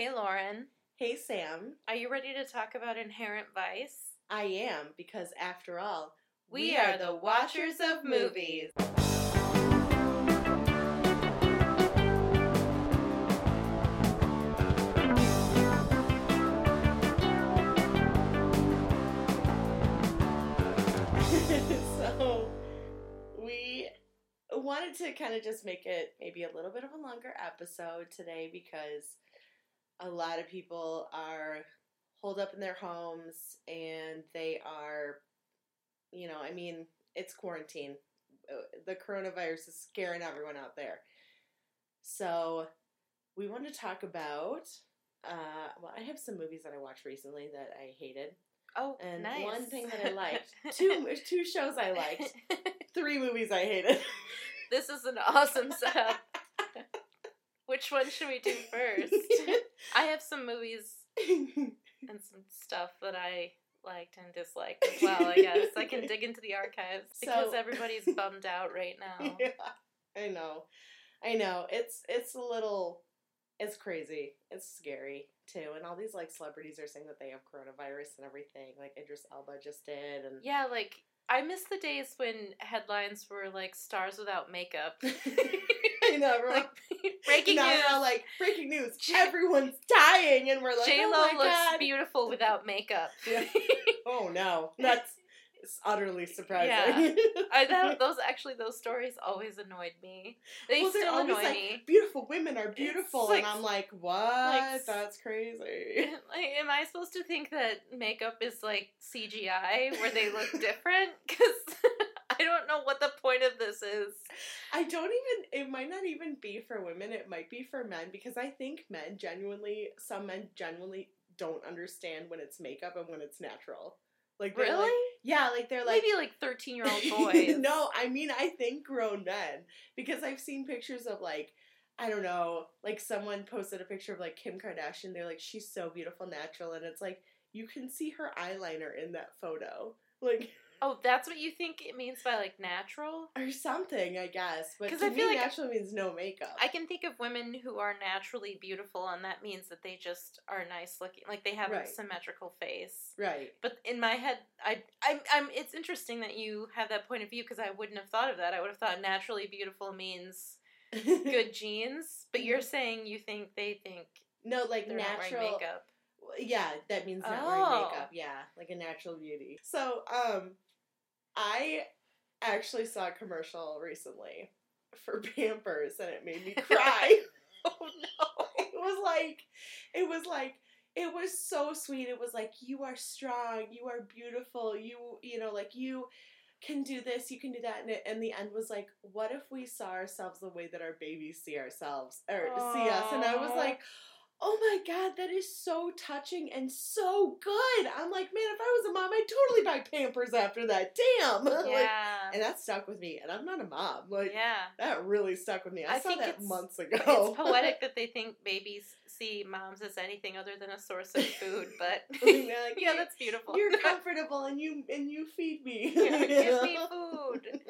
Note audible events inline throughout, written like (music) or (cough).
Hey, Lauren. Hey, Sam. Are you ready to talk about inherent vice? I am, because after all, We, are, the watchers of movies. (laughs) so, we wanted to kind of just make it maybe a little bit of a longer episode today because a lot of people are holed up in their homes and they are, you know, I mean, it's quarantine. Uh, The coronavirus is scaring everyone out there. So, we want to talk about. Uh, well, I have some movies that I watched recently that I hated, Oh, and nice. one thing that I (laughs) liked, two two shows I liked, (laughs) three movies I hated. this is an awesome (laughs) setup. Which one should we do first? (laughs) I have some movies and some stuff that I liked and disliked as well, I guess. I can dig into the archives because So- everybody's bummed out right (laughs) now. yeah, I know, I know. It's it's a little, it's crazy. It's scary too, and all these like celebrities are saying that they have coronavirus and everything. Like Idris Elba just did, and Yeah, like I miss the days when headlines were like stars without makeup. (laughs) (laughs) I know. Everyone, like (laughs) breaking now news. we're like breaking news. J- Everyone's dying, and we're like, J Lo oh looks God. beautiful without makeup. (laughs) Yeah. Oh no, that's utterly surprising. I thought those actually those stories always annoyed me. They Well, still annoy like, me. Beautiful women are beautiful, like- and I'm like, what? like- That's crazy. like, am I supposed to think that makeup is like CGI where they look different? Because I don't know what the point of this is. I don't even. It might not even be for women. It might be for men because I think men genuinely, some men genuinely don't understand when it's makeup and when it's natural. Like Really? like- yeah, like they're like Maybe like thirteen year old (laughs) boys. no, I mean I think grown men because I've seen pictures of like I don't know, like someone posted a picture of like Kim Kardashian. They're like she's so beautiful natural, and it's like you can see her eyeliner in that photo, like Oh, that's what you think it means by like natural? or something, I guess. But to I me, feel like- natural means no makeup. I can think of women who are naturally beautiful, and that means that they just are nice looking, like they have Right. a symmetrical face. right. But in my head, I, I, I'm. It's interesting that you have that point of view because I wouldn't have thought of that. I would have thought naturally beautiful means good (laughs) genes, but you're saying you think they think no, like natural. wearing makeup. Yeah, that means not Oh. wearing makeup. Yeah, like a natural beauty. So, um, I actually saw a commercial recently for (laughs) Pampers, and it made me (laughs) cry. Oh no! (laughs) it was like, it was like, it was so sweet. It was like, you are strong, you are beautiful, you, you know, like you can do this, you can do that, and, it, and the end was like, what if we saw ourselves the way that our babies see ourselves or see us? And I was like. Oh my god, that is so touching and so good. I'm like, man, if I was a mom, I'd totally buy Pampers after that. Damn. (laughs) Like, Yeah, and that stuck with me. And I'm not a mom. Like yeah. that really stuck with me. I, I saw that months ago. It's (laughs) poetic that they think babies see moms as anything other than a source of food, (laughs) but (laughs) They're like, (laughs) yeah, that's beautiful. You're comfortable and you and you feed me. Yeah, give me food.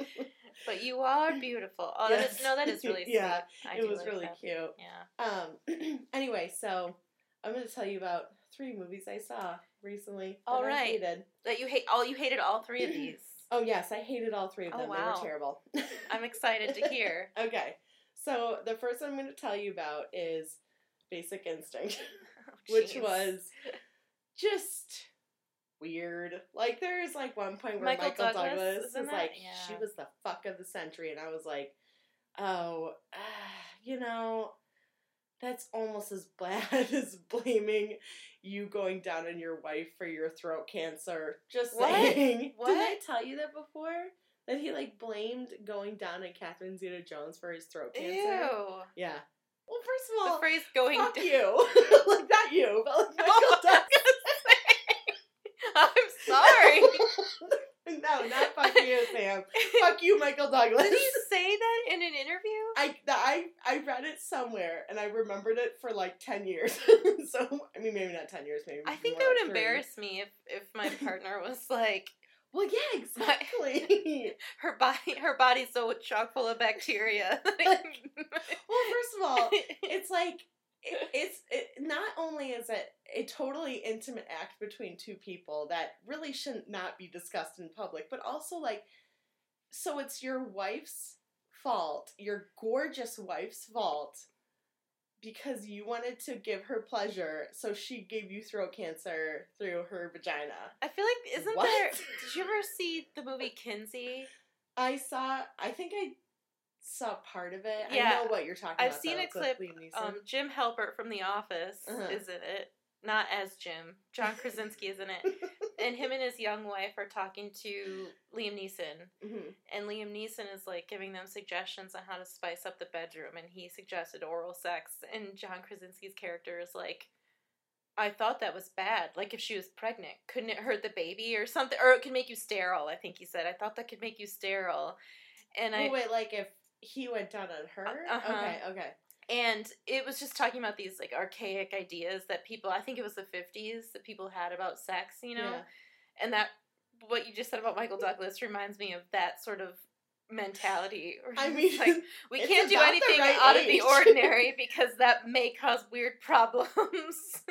But you are beautiful. Oh, that is, no, that is really sweet. Yeah, I it was like really that. cute. Yeah. Um. (clears throat) anyway, so I'm going to tell you about three movies I saw recently. All that I hated. That you hate all you hated all three of these. (clears throat) Oh yes, I hated all three of Oh, them. They were terrible. I'm excited to hear. okay, so the first one I'm going to tell you about is Basic Instinct. Oh, (laughs) which was (laughs) just weird. Like there's like one point where Michael Michael, Douglas Douglas, is like Yeah. she was the fuck of the century, and I was like, oh, ah, (sighs) you know, that's almost as (laughs) bad as blaming you going down on your wife for your throat cancer. Just What? saying. What? Did I tell you that before? That he like blamed going down on Catherine Zeta Jones for his throat cancer. Ew. Yeah. Well, first of all, The phrase going fuck down. you. (laughs) like not you, but like Michael (laughs) Oh, Douglas. (laughs) I'm sorry. no, not fuck you, Sam. fuck you, Michael Douglas. Did he say that in an interview? I, I I read it somewhere and I remembered it for like ten years. so I mean, maybe not ten years. Maybe I think that would like embarrass me if if my partner was like Well, yeah, exactly. (laughs) her body her body's so chock full of bacteria. (laughs) (laughs) well, first of all, it's like it, it's it, not only is it a totally intimate act between two people that really shouldn't not be discussed in public, but also like, so it's your wife's fault, your gorgeous wife's fault, because you wanted to give her pleasure, so she gave you throat cancer through her vagina. I feel like isn't What? there? Did you ever see the movie Kinsey? I saw. I think I saw part of it. Yeah. I know what you're talking about. I've seen though. a clip, Um, Jim Halpert from The Office Uh-huh. is in it. Not as Jim. John Krasinski is in it. (laughs) And him and his young wife are talking to Liam Neeson. Mhm. And Liam Neeson is like giving them suggestions on how to spice up the bedroom. And he suggested oral sex. And John Krasinski's character is like, I thought that was bad. Like if she was pregnant, couldn't it hurt the baby or something? Or it could make you sterile, I think he said. I thought that could make you sterile. And I Oh, wait, like if he went down on her? Uh-huh. Okay, okay. And it was just talking about these like archaic ideas that people i think it was the 50s that people had about sex you know Yeah. and that what you just said about michael douglas reminds me of that sort of mentality or I mean, like (laughs) we can't do anything right out of the ordinary because that may cause weird problems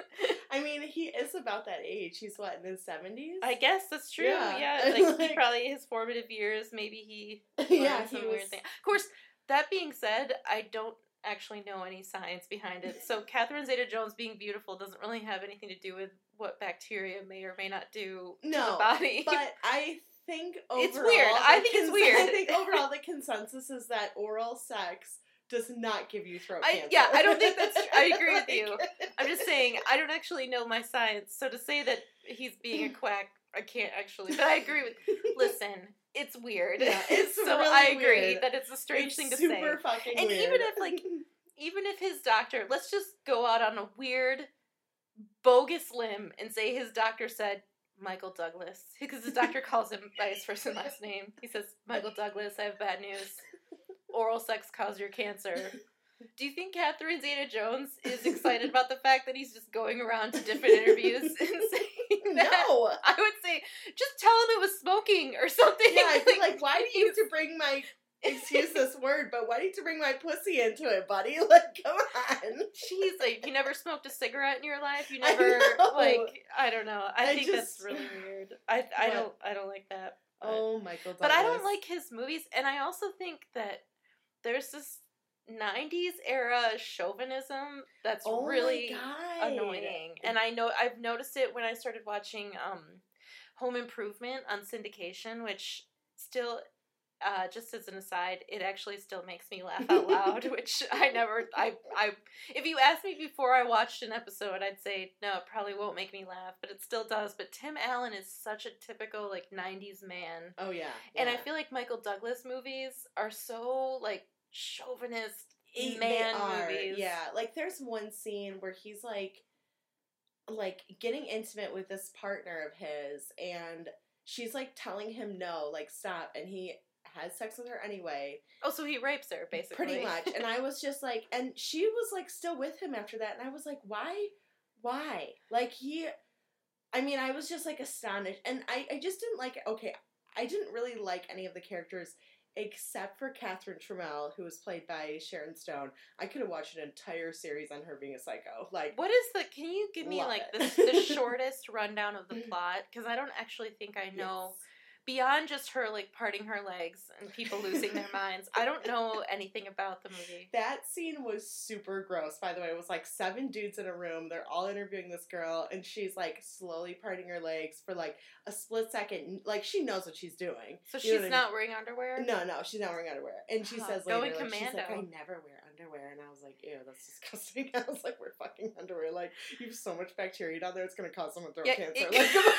I mean, he is about that age. He's what in his seventies? i guess that's true Yeah. yeah, (laughs) like, he Like- probably his formative years maybe he (laughs) yeah, he some was. weird thing. Of course, that being said, I don't actually know any science behind it. So Catherine Zeta-Jones being beautiful doesn't really have anything to do with what bacteria may or may not do to the body. But I think overall, (laughs) It's weird. I think it's weird. I think (laughs) overall the consensus is that oral sex does not give you throat I- cancer. yeah, I don't think (laughs) that's tr- I agree with you. I'm just saying I don't actually know my science, so to say that he's being a quack, I can't actually. But I agree with. Listen, it's weird. Yeah, (laughs) it's so really I agree weird. that it's a strange It's thing to super say. fucking And weird. even if, like, (laughs) even if his doctor, let's just go out on a weird, bogus limb and say his doctor said Michael Douglas, because his doctor calls him by his first and last name. He says, Michael Douglas, I have bad news. Oral sex caused your cancer. Do you think Catherine Zeta Jones is excited about the fact that he's just going around to different interviews and (laughs) saying that? (laughs) no. (laughs) I would say, just tell him it was smoking or something. Yeah, I feel (laughs) like why do you have to bring my excuse this word, but why do you have to bring my pussy into it, buddy? Like, come on. Jeez, like you never smoked a cigarette in your life. You I never know. like I don't know. I, I think just- that's really weird. I I What? don't I don't like that. But, Oh, Michael. Douglas. but I don't like his movies, and I also think that there's this '90s era chauvinism that's Oh really annoying. And I know I've noticed it when I started watching um, Home Improvement on syndication, which still. Uh, just as an aside, it actually still makes me laugh out loud, (laughs) which I never, I, I, if you asked me before I watched an episode, I'd say no, it probably won't make me laugh, but it still does. But Tim Allen is such a typical like '90s man, Oh yeah. and I feel like Michael Douglas movies are so like chauvinist man are, movies. Yeah, like there's one scene where he's like, like getting intimate with this partner of his, and she's like telling him no, like stop, and he has sex with her anyway, Oh, so he rapes her basically. pretty much. And I (laughs) was just like, and she was like still with him after that, and I was like, why, why? Like he, I mean, I was just like astonished, and I, I just didn't like. Okay, I didn't really like any of the characters except for Catherine Tramell, who was played by Sharon Stone. I could have watched an entire series on her being a psycho. Like, What is the? Can you give me like the, the (laughs) shortest rundown of the (clears throat) plot? Because I don't actually think I know beyond just her like parting her legs and people losing their (laughs) minds. I don't know anything about the movie. That scene was super gross, by the way. It was like seven dudes in a room. They're all interviewing this girl, and she's like slowly parting her legs for like a split second. Like she knows what she's doing. So You she's what I not wearing underwear. No, no, she's not wearing underwear. And she Oh, says later, going like, she's like, I never wear underwear. And I was like, ew, that's disgusting. (laughs) I was like, we're fucking underwear. Like, you have so much bacteria down there, it's gonna cause someone throat Yeah, cancer. it- like, (laughs) come on.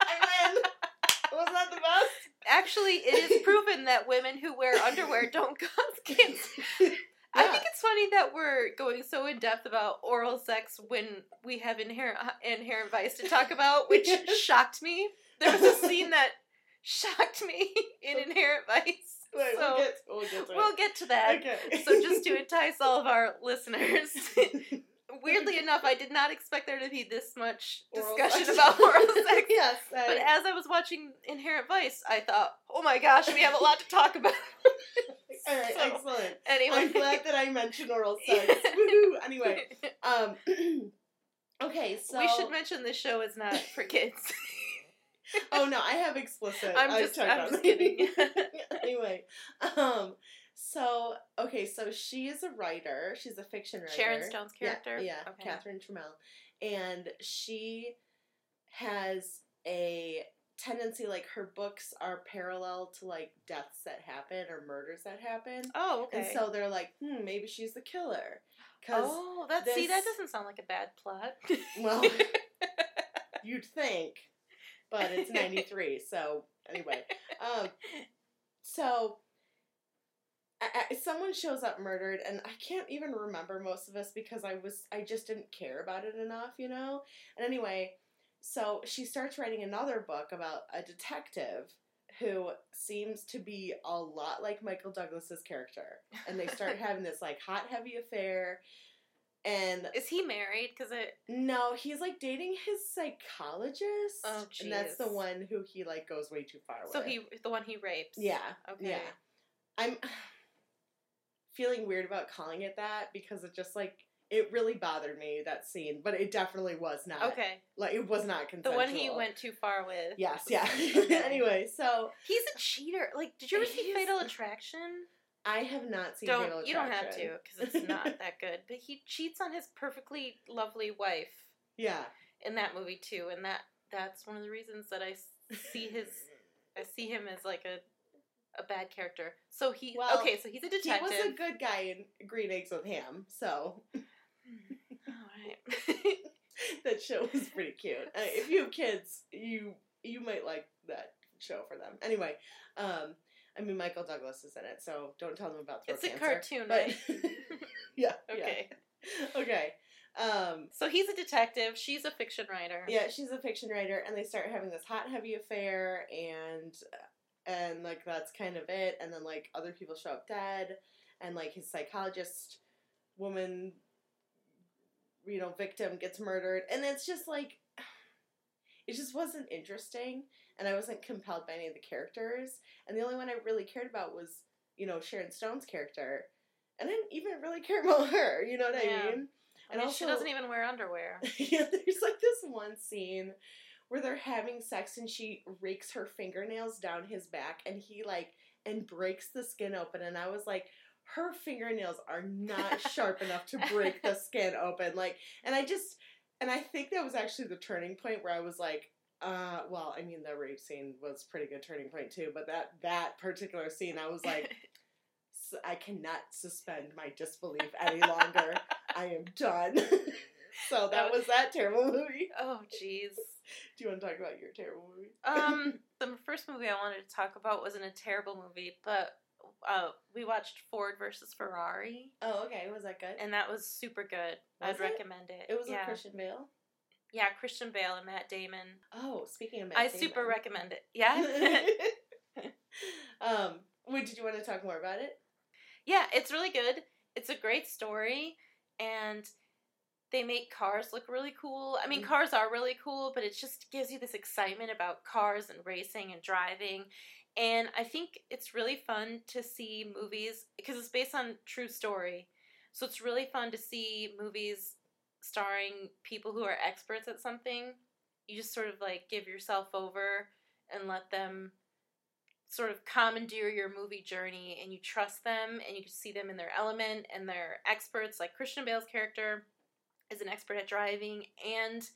I win. Was that the best? Actually, it is (laughs) proven that women who wear underwear don't cause (laughs) cancer. I think it's funny that we're going so in depth about oral sex when we have inherent uh, inherent vice to talk about, (laughs) which shocked me. There was a scene that shocked me in Inherent Vice. Wait, so we'll get, we'll get we'll get to that. Okay. So just to entice all of our listeners, weirdly enough, I did not expect there to be this much (laughs) Oral discussion sex. about oral (laughs) sex. yes. But as I was watching Inherent Vice, I thought, oh my gosh, we have a lot to talk about. (laughs) All right, So, excellent. Anyway, I'm glad that I mentioned oral sex. Woohoo! Anyway, um, (clears throat) okay, so we should mention this show is not for kids. Oh no, I have explicit. I'm just- I'm just kidding. anyway, um, so okay, so she is a writer. She's a fiction writer. Sharon Stone's character. Yeah, Okay. Catherine Tramell, and she has a tendency like her books are parallel to like deaths that happen or murders that happen. Oh, okay. And so they're like, hmm, maybe she's the killer. Because oh, that see that doesn't sound like a bad plot. well, (laughs) you'd think, but it's (laughs) ninety three. So anyway, um, so I, I, someone shows up murdered, and I can't even remember most of this because I was I just didn't care about it enough, you know. And anyway, so she starts writing another book about a detective who seems to be a lot like Michael Douglas's character, and they start (laughs) having this like hot heavy affair. And Is he married? Because it. no, he's like dating his psychologist. Oh, and that's the one who he like goes way too far So with. So he, the one he rapes. Yeah. Okay. Yeah. I'm feeling weird about calling it that because it just like it really bothered me that scene, but it definitely was not. Okay. Like it was not The consensual. one he went too far with. Yes, yeah. (laughs) (laughs) Anyway, so He's a cheater. Like, did you ever see Fatal Attraction? I have not seen Don't Fatal you don't have to because it's not (laughs) that good. But he cheats on his perfectly lovely wife yeah. in that movie too, and that that's one of the reasons that I see his I see him as like a a bad character. So he Well, okay, so he's a detective. He was a good guy in Green Eggs with Ham, so (laughs) All right. (laughs) that show was pretty cute. Uh, if you have kids, you you might like that show for them. Anyway, um, I mean Michael Douglas is in it, so don't tell them about throat it's a cancer. cartoon, but- right? (laughs) yeah. okay. Yeah. Okay. Um, So he's a detective. She's a fiction writer. yeah, she's a fiction writer, and they start having this hot heavy affair, and and like that's kind of it. And then like other people show up dead, and like his psychologist woman, you know, victim gets murdered, and it's just like (sighs) it just wasn't interesting, and I wasn't compelled by any of the characters, and the only one I really cared about was you know Sharon Stone's character, and I didn't even really care about (laughs) her. You know what Yeah. I mean? I mean, she doesn't even wear underwear. (laughs) yeah, there's like this one scene where they're having sex and she rakes her fingernails down his back and he like and breaks the skin open and I was like her fingernails are not (laughs) sharp enough to break the skin open like and I just and I think that was actually the turning point where I was like uh well I mean the rape scene was pretty good turning point too but that that particular scene I was like (laughs) I cannot suspend my disbelief any longer I am done. (laughs) so that was that terrible movie. oh, jeez. (laughs) Do you want to talk about your terrible movie? Um, (laughs) the first movie I wanted to talk about wasn't a terrible movie, but uh, we watched Ford versus Ferrari, oh, okay. Was that good? and that was super good. Was I'd it? recommend it. it was yeah. with Christian Bale. Yeah, Christian Bale and Matt Damon. Oh, speaking of Matt I Damon. super recommend it. Yeah. (laughs) um, wait, did you want to talk more about it? yeah, it's really good. It's a great story, and they make cars look really cool. I mean, Mhm. cars are really cool, but it just gives you this excitement about cars and racing and driving. And I think it's really fun to see movies because it's based on true story. So it's really fun to see movies starring people who are experts at something. You just sort of like give yourself over and let them sort of commandeer your movie journey and you trust them and you can see them in their element and they're experts like Christian Bale's character is an expert at driving and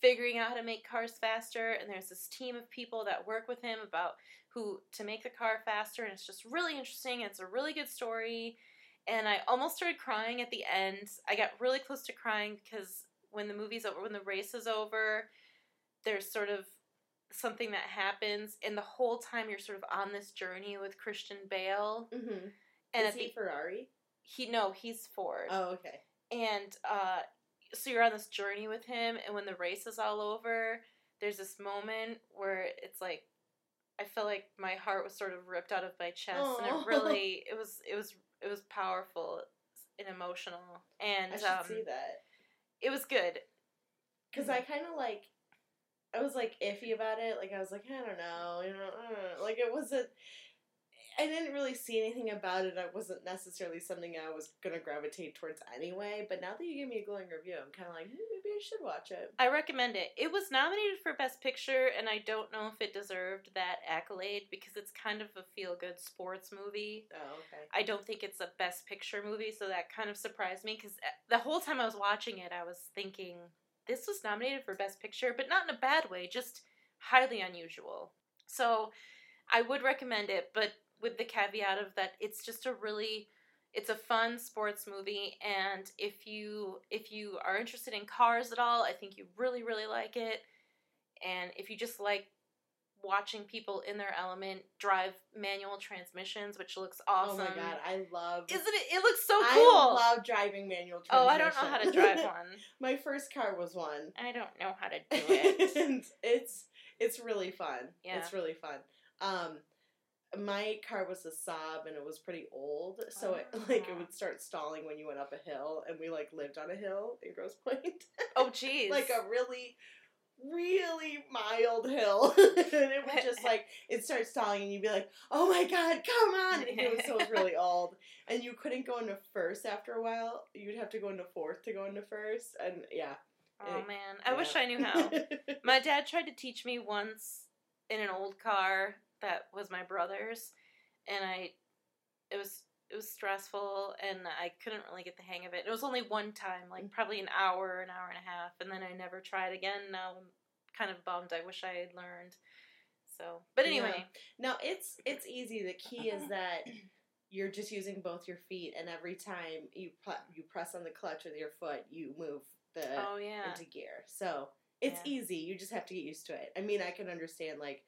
figuring out how to make cars faster and there's this team of people that work with him about who to make the car faster and it's just really interesting it's a really good story and I almost started crying at the end. I got really close to crying because when the movie's over, when the race is over, there's sort of something that happens, and the whole time you're sort of on this journey with Christian Bale. Mm-hmm. And Is he the Ferrari? he no, he's Ford, Oh, okay. and uh, so you're on this journey with him, and when the race is all over, there's this moment where it's like. I feel like my heart was sort of ripped out of my chest, and it (laughs) really, it was, it was, it was powerful and emotional, and I should um, see that. it was good. Because I kind of like, I was like iffy about it. Like I was like, I don't know, you know, I don't know. like it wasn't. I didn't really see anything about it. It wasn't necessarily something I was gonna gravitate towards anyway. But now that you give me a glowing review, I'm kind of like, hmm, maybe I should watch it. I recommend it. It was nominated for Best Picture, and I don't know if it deserved that accolade because it's kind of a feel good sports movie. Oh, okay. I don't think it's a Best Picture movie, so that kind of surprised me because the whole time I was watching it, I was thinking this was nominated for Best Picture, but not in a bad way, just highly unusual. So I would recommend it, but with the caveat of that it's just a really it's a fun sports movie and if you if you are interested in cars at all, I think you really really like it. And if you just like watching people in their element drive manual transmissions, which looks awesome. Oh my god, I love. Isn't it? It looks so cool. I love driving manual transmission. oh, I don't know how to drive (laughs) one. My first car was one. I don't know how to do (laughs) it. and it's it's really fun. Yeah. It's really fun. Um my car was a Saab and it was pretty old, so it oh, like it Oh. would start stalling when you went up a hill, and we like lived on a hill in Grosse Pointe, Oh, (laughs) jeez. like a really, really mild hill, (laughs) and it would just (laughs) like it start stalling, and you'd be like, "Oh my god, come on!" And it was so it was really old, and you couldn't go into first after a while. You'd have to go into fourth to go into first, and yeah. oh man, I wish I knew how. My dad tried to teach me once in an old car that was my brother's, and I, it was it was stressful, and I couldn't really get the hang of it. It was only one time, like mm. probably an hour, an hour and a half, and then I never tried again. Now I'm kind of bummed. I wish I had learned. So, but Yeah. anyway, No, it's it's easy. The key is (laughs) that you're just using both your feet, and every time you you press on the clutch with your foot, you move the oh yeah, into gear. So it's Yeah. easy. You just have to get used to it. I mean, I can understand like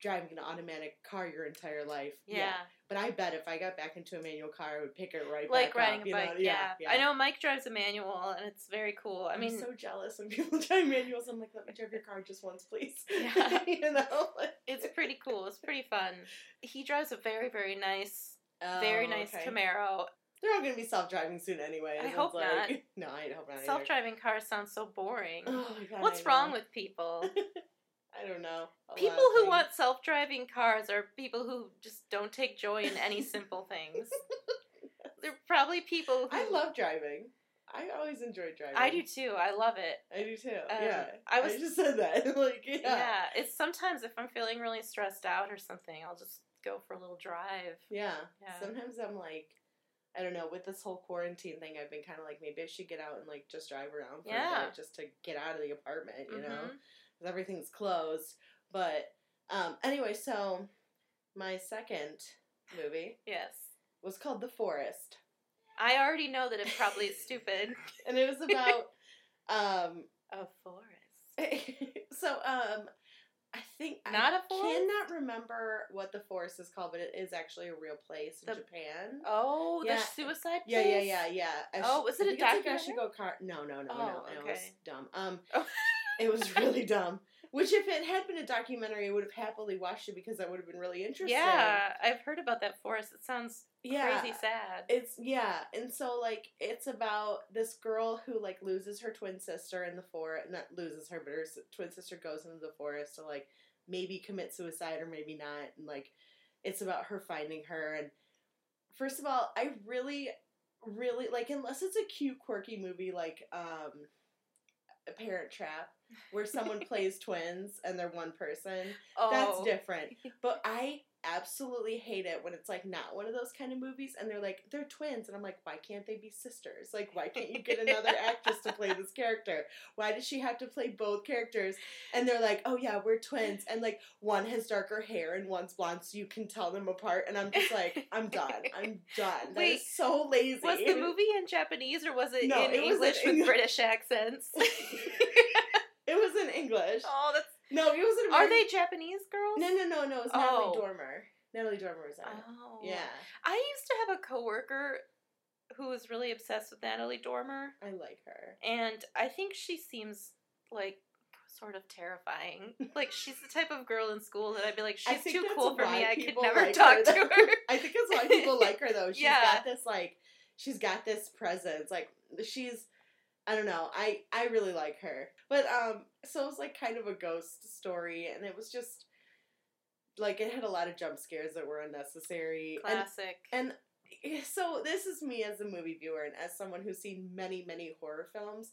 driving an automatic car your entire life. yeah. But I bet if I got back into a manual car, I would pick it right Like back riding up, a bike, know? yeah. I know Mike drives a manual, and it's very cool. I I'm mean, so jealous when people (laughs) drive manuals. I'm like, let me drive your car just once, please. (laughs) Yeah. you know. it's pretty cool. It's pretty fun. He drives a very, very nice, Oh, very nice okay. Camaro. They're all gonna be self-driving soon anyway. I hope not. (laughs) No, I hope not. Self-driving cars sound so boring. Oh my god. What's wrong with people? I don't know. People who things. want self-driving cars are people who just don't take joy in any simple things. (laughs) They're probably people who I love driving. I always enjoy driving. I do too. I love it. I do too. Um, yeah. I I was- just said that. (laughs) like yeah. Yeah. it's sometimes if I'm feeling really stressed out or something, I'll just go for a little drive. Yeah. Yeah. Sometimes I'm like, I don't know. With this whole quarantine thing, I've been kind of like, maybe I should get out and like just drive around for a Yeah. bit, just to get out of the apartment. You know, Mhm. Because everything's closed. But um, anyway, so my second movie Yes. was called The Forest, I already know that it probably is (laughs) stupid. and it was about um. A forest. (laughs) so um I think Not I a forest? cannot remember what the forest is called, but it is actually a real place in The- Japan. Oh, Yeah. the suicide yeah, yeah, yeah, yeah. I Oh, was I it a think it's like documentary? Ashigo Car- no, no, no, Oh, no. It was okay. dumb. Um, Oh. (laughs) (laughs) it was really dumb. Which, if it had been a documentary, I would have happily watched it because that would have been really interesting. Yeah, I've heard about that forest. It sounds yeah. crazy sad. It's yeah, and so like it's about this girl who like loses her twin sister in the forest. Not loses her, but her twin sister goes into the forest to like maybe commit suicide or maybe not, and like it's about her finding her. And first of all, I really, really like unless it's a cute, quirky movie like um, a Parent Trap, where someone plays (laughs) twins and they're one person oh, that's different. (laughs) But I absolutely hate it when it's like not one of those kind of movies and they're like they're twins and I'm like why can't they be sisters? Like why can't you get another (laughs) actress to play this character? Why does she have to play both characters? And they're like, "Oh yeah, we're twins." And like one has darker hair and one's blonde so you can tell them apart and I'm just like, "I'm done. I'm done." That is Wait, so lazy. Was the movie in Japanese or was it No, in it was in English with Eng- British accents? It was in English. oh, that's. No, it was in Are they Japanese girls? No, no, no, no. It's Oh. Natalie Dormer. Natalie Dormer was it. Oh. Yeah. I used to have a coworker who was really obsessed with Natalie Dormer, I like her. and I think she seems like sort of terrifying. like she's the type of girl in school that I'd be like, she's too cool for me. I could never like talk her, to her. (laughs) I think that's why people like her though. She's (laughs) Yeah. got this like she's got this presence. Like she's I don't know. I I really like her. But um so it was like kind of a ghost story and it was just like it had a lot of jump scares that were unnecessary. Classic. and so this is me as a movie viewer and as someone who's seen many many horror films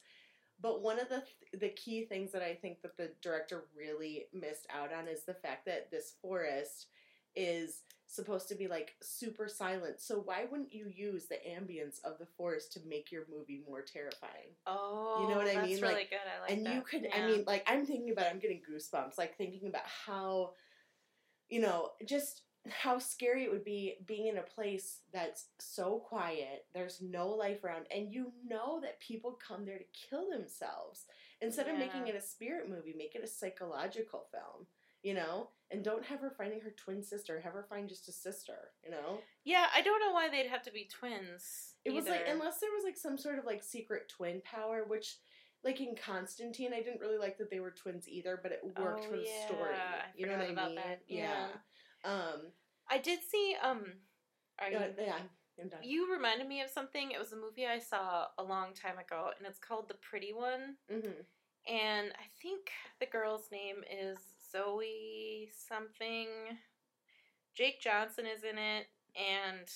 but one of the the key things that i think that the director really missed out on is the fact that this forest is supposed to be like super silent so why wouldn't you use the ambience of the forest to make your movie more terrifying oh, you know what I that's mean? really Like, good. I like and that. you could Yeah. i mean like i'm thinking about it, i'm getting goosebumps like thinking about how you know just how scary it would be being in a place that's so quiet there's no life around and you know that people come there to kill themselves instead of making it a spirit movie make it a psychological film you know and don't have her finding her twin sister have her find just a sister you know yeah, I don't know why they'd have to be twins. it was like unless there was like some sort of like secret twin power, which like in Constantine, I didn't really like that they were twins either, but it worked Oh, for the yeah, story. You know what I about mean? that, Yeah. Um. I did see. Um, are you? Yeah, yeah, I'm done. You reminded me of something. It was a movie I saw a long time ago, and it's called The Pretty One. hmm And I think the girl's name is Zoe something. Jake Johnson is in it, and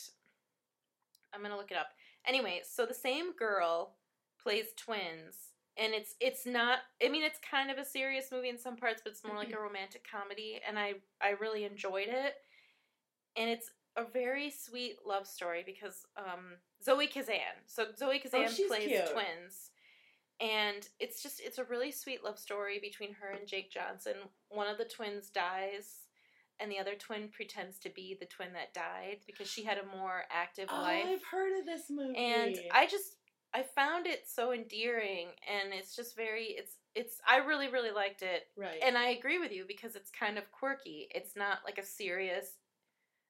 I'm gonna look it up. Anyway, so the same girl plays twins, and it's it's not. I mean, it's kind of a serious movie in some parts, but it's more like a romantic comedy, and I I really enjoyed it. And it's a very sweet love story because um, Zoe Kazan. So Zoe Kazan Oh, plays cute. twins, and it's just it's a really sweet love story between her and Jake Johnson. One of the twins dies. And the other twin pretends to be the twin that died because she had a more active Oh, life. I've heard of this movie. And I just I found it so endearing and it's just very it's it's I really really liked it. right. And I agree with you because it's kind of quirky. It's not like a serious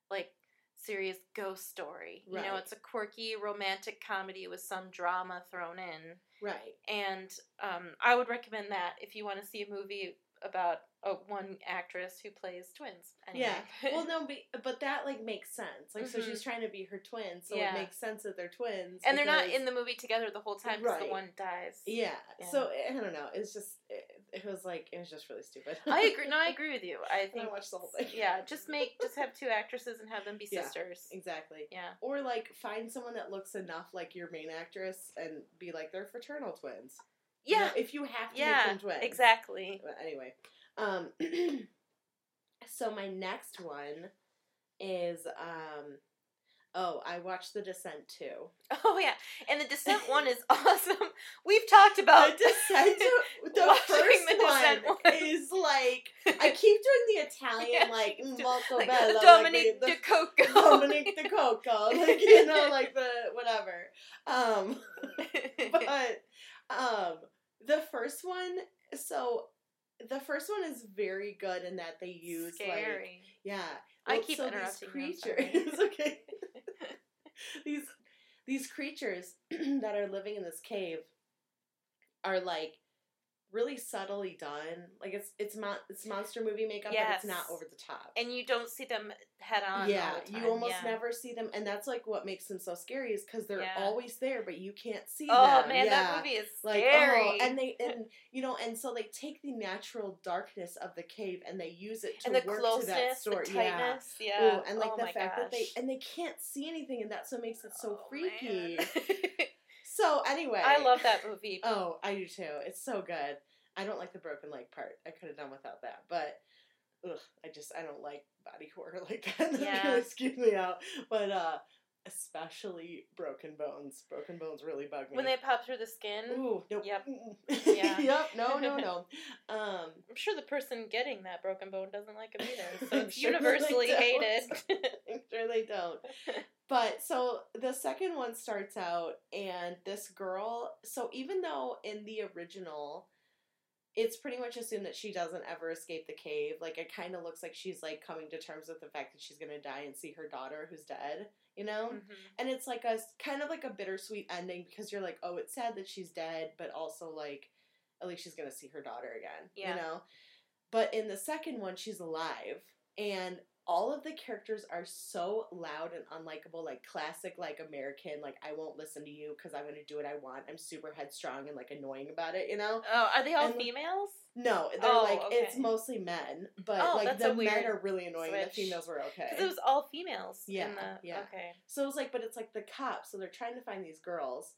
like serious ghost story. Right. You know, it's a quirky romantic comedy with some drama thrown in. Right. And um, I would recommend that if you want to see a movie about a one actress who plays twins. Anyway. Yeah. Well, no, but, but that like makes sense. Like, so Mhm. she's trying to be her twin, so Yeah. it makes sense that they're twins. and they're not in the movie together the whole time because Right. the one dies. Yeah. Yeah. So I don't know. It's just it, it was like it was just really stupid. I (laughs) agree. No, I agree with you. I think I watched the whole thing. Yeah, just make just have two actresses and have them be (laughs) Yeah. sisters. Exactly. Yeah. Or like find someone that looks enough like your main actress and be like they're fraternal twins. You Yeah. know, if you have to yeah. make them twins. Exactly. But anyway, um, (clears throat) so my next one is um, oh I watched The Descent too. Oh yeah, and the Descent one is (laughs) awesome. We've talked about (laughs) the Descent, the first The Descent one, one. is like I (laughs) keep doing the Italian Yeah, like molto like bello, like Dominique the- de Dominic the Coco, like you know, like the whatever. Um, but um, the first one, so the first one is very good in that they use like Scary. yeah. I keep so interrupting These creatures, (laughs) okay. (laughs) these these creatures (clears throat) that are living in this cave are like really subtly done. Like it's it's mon- it's monster movie makeup, but it's not over the top. and you don't see them head on. yeah, all the time. you almost yeah. never see them, and that's like what makes them so scary is because they're Yeah. always there, but you can't see Oh them. Oh man, yeah. that movie is Like scary. oh, and they (laughs) and you know, and so they take the natural darkness of the cave and they use it to and the work closeness, to that story. the Yeah. tightness, yeah. Ooh, and like oh the fact that they and they can't see anything, and that's what makes it so Oh, freaky. (laughs) So anyway, I love that movie. (laughs) Oh, I do too. It's so good. I don't like the broken leg part. I could have done without that, but ugh, I just I don't like body horror (laughs) like that. (laughs) Yeah. really skews me out. But uh, especially broken bones. Broken bones really bug me. when they pop through the skin, Ooh, nope. Yep. Yeah. (laughs) yep. No, no, no. (laughs) Um, I'm sure the person getting that broken bone doesn't like them either. (laughs) So I'm it's sure universally hated. I'm sure they don't. But so the second one starts out, and this girl. So even though in the original, it's pretty much assumed that she doesn't ever escape the cave. Like it kind of looks like she's like coming to terms with the fact that she's gonna die and see her daughter who's dead. You know. Mhm. And it's like a kind of like a bittersweet ending because you're like, oh, it's sad that she's dead, but also like, at least she's gonna see her daughter again. Yeah. You know. But in the second one, she's alive, and all of the characters are so loud and unlikable, like classic, like American, like I won't listen to you because I'm gonna do what I want. I'm super headstrong and like annoying about it, you know? Oh, are they all And- females? No, they're Oh, like it's mostly men, but Oh, like the men are really annoying. The females were okay. Because it was all females. Yeah, In the, yeah. Okay. So it was like, but it's like the cops, so they're trying to find these girls,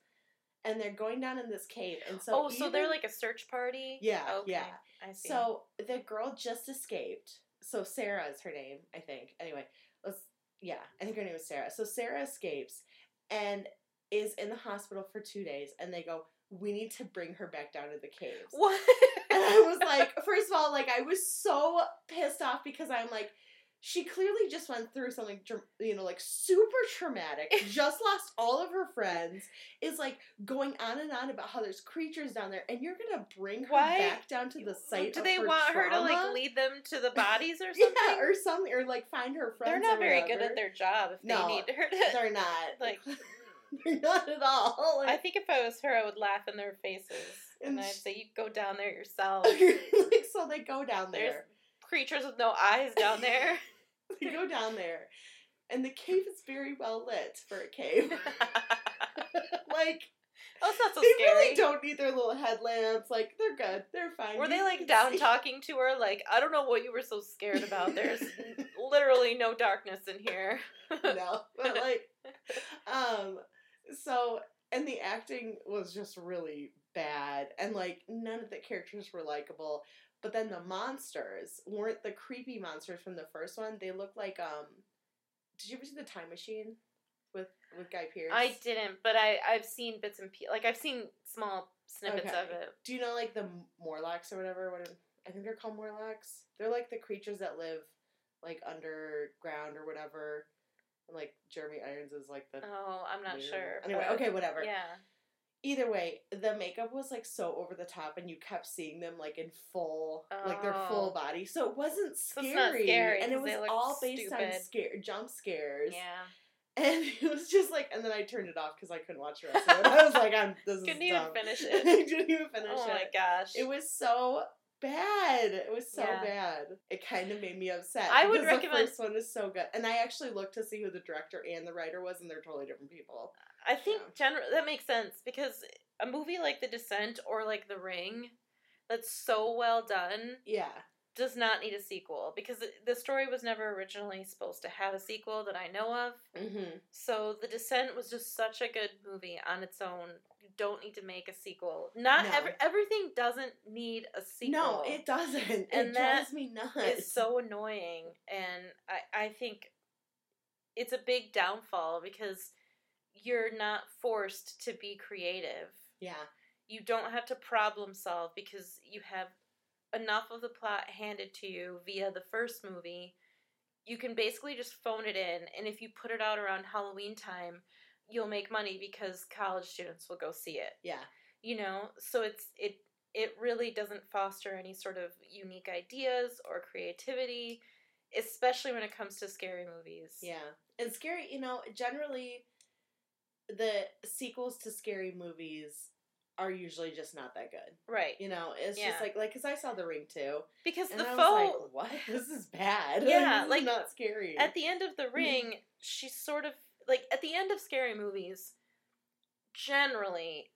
and they're going down in this cave, and so oh, so they're like a search party. Yeah, Okay. yeah. I see. So the girl just escaped. So Sarah is her name, I think. Anyway, let's yeah, I think her name is Sarah. So Sarah escapes and is in the hospital for two days, and they go, "We need to bring her back down to the caves." what? (laughs) And I was like, (laughs) first of all, like I was so pissed off because I'm like, she clearly just went through something, you know, like super traumatic. (laughs) Just lost all of her friends. Is like going on and on about how there's creatures down there, and you're gonna bring her Why? back down to the site. Do they her want her to like lead them to the bodies or something? Yeah, or something, or like find her friends. They're not very good at their job if No, they need her to. They're not. like, (laughs) not at all. I think if I was her, I would laugh in their faces and And I'd say, "You go down there yourself." (laughs) like, so they go down There's there. creatures with no eyes down there. (laughs) They go down there, and the cave is very well lit for a cave. like oh, it's not so they scary. really don't need their little headlamps. Like they're good. They're fine. Were they like down talking to her? Like, I don't know what you were so scared about. There's literally no darkness in here. no, but like, um, so and the acting was just really bad, and like none of the characters were likable. But then the monsters weren't the creepy monsters from the first one. They looked like um. Did you ever see the Time Machine with with Guy Pearce? I didn't, but I I've seen bits and pieces. Like I've seen small snippets of it. Do you know like the Morlocks or whatever? What I think they're called Morlocks. They're like the creatures that live like underground or whatever. And like Jeremy Irons is like the Oh, I'm not sure. Anyway, okay, whatever. Yeah. Either way, the makeup was like so over the top, and you kept seeing them like in full, like their full Oh. body. So it wasn't scary, scary, and it was all based on scare jump scares. Yeah. And (laughs) it was just like, and then I turned it off because I couldn't watch the rest of it. I was like, I'm this (laughs) is (laughs) Couldn't even finish I it. didn't even finish Oh it. my gosh. It was so bad. It was so Yeah. bad. It kind of made me upset. I would recommend- the first one is so good, and I actually looked to see who the director and the writer was, and they're totally different people. I think Yeah. general that makes sense because a movie like The Descent or like The Ring that's so well done Yeah, does not need a sequel because the story was never originally supposed to have a sequel that I know of. mm-hmm. So The Descent was just such a good movie on its own. You don't need to make a sequel. Not No. every everything doesn't need a sequel. no, it doesn't. it And that drives me nuts. It's so annoying and I, I think it's a big downfall because you're not forced to be creative. yeah, You don't have to problem solve because you have enough of the plot handed to you via the first movie. You can basically just phone it in and if you put it out around Halloween time, you'll make money because college students will go see it yeah, you know so it's it it really doesn't foster any sort of unique ideas or creativity especially when it comes to scary movies yeah. And scary, you know, generally, the sequels to scary movies are usually just not that good. right You know, it's Yeah. just like like because I saw The Ring too, because and the I foe like, "What? (laughs) This is bad. (laughs) Yeah, like, not scary." at the end of the mm-hmm. ring she's sort of like at the end of scary movies generally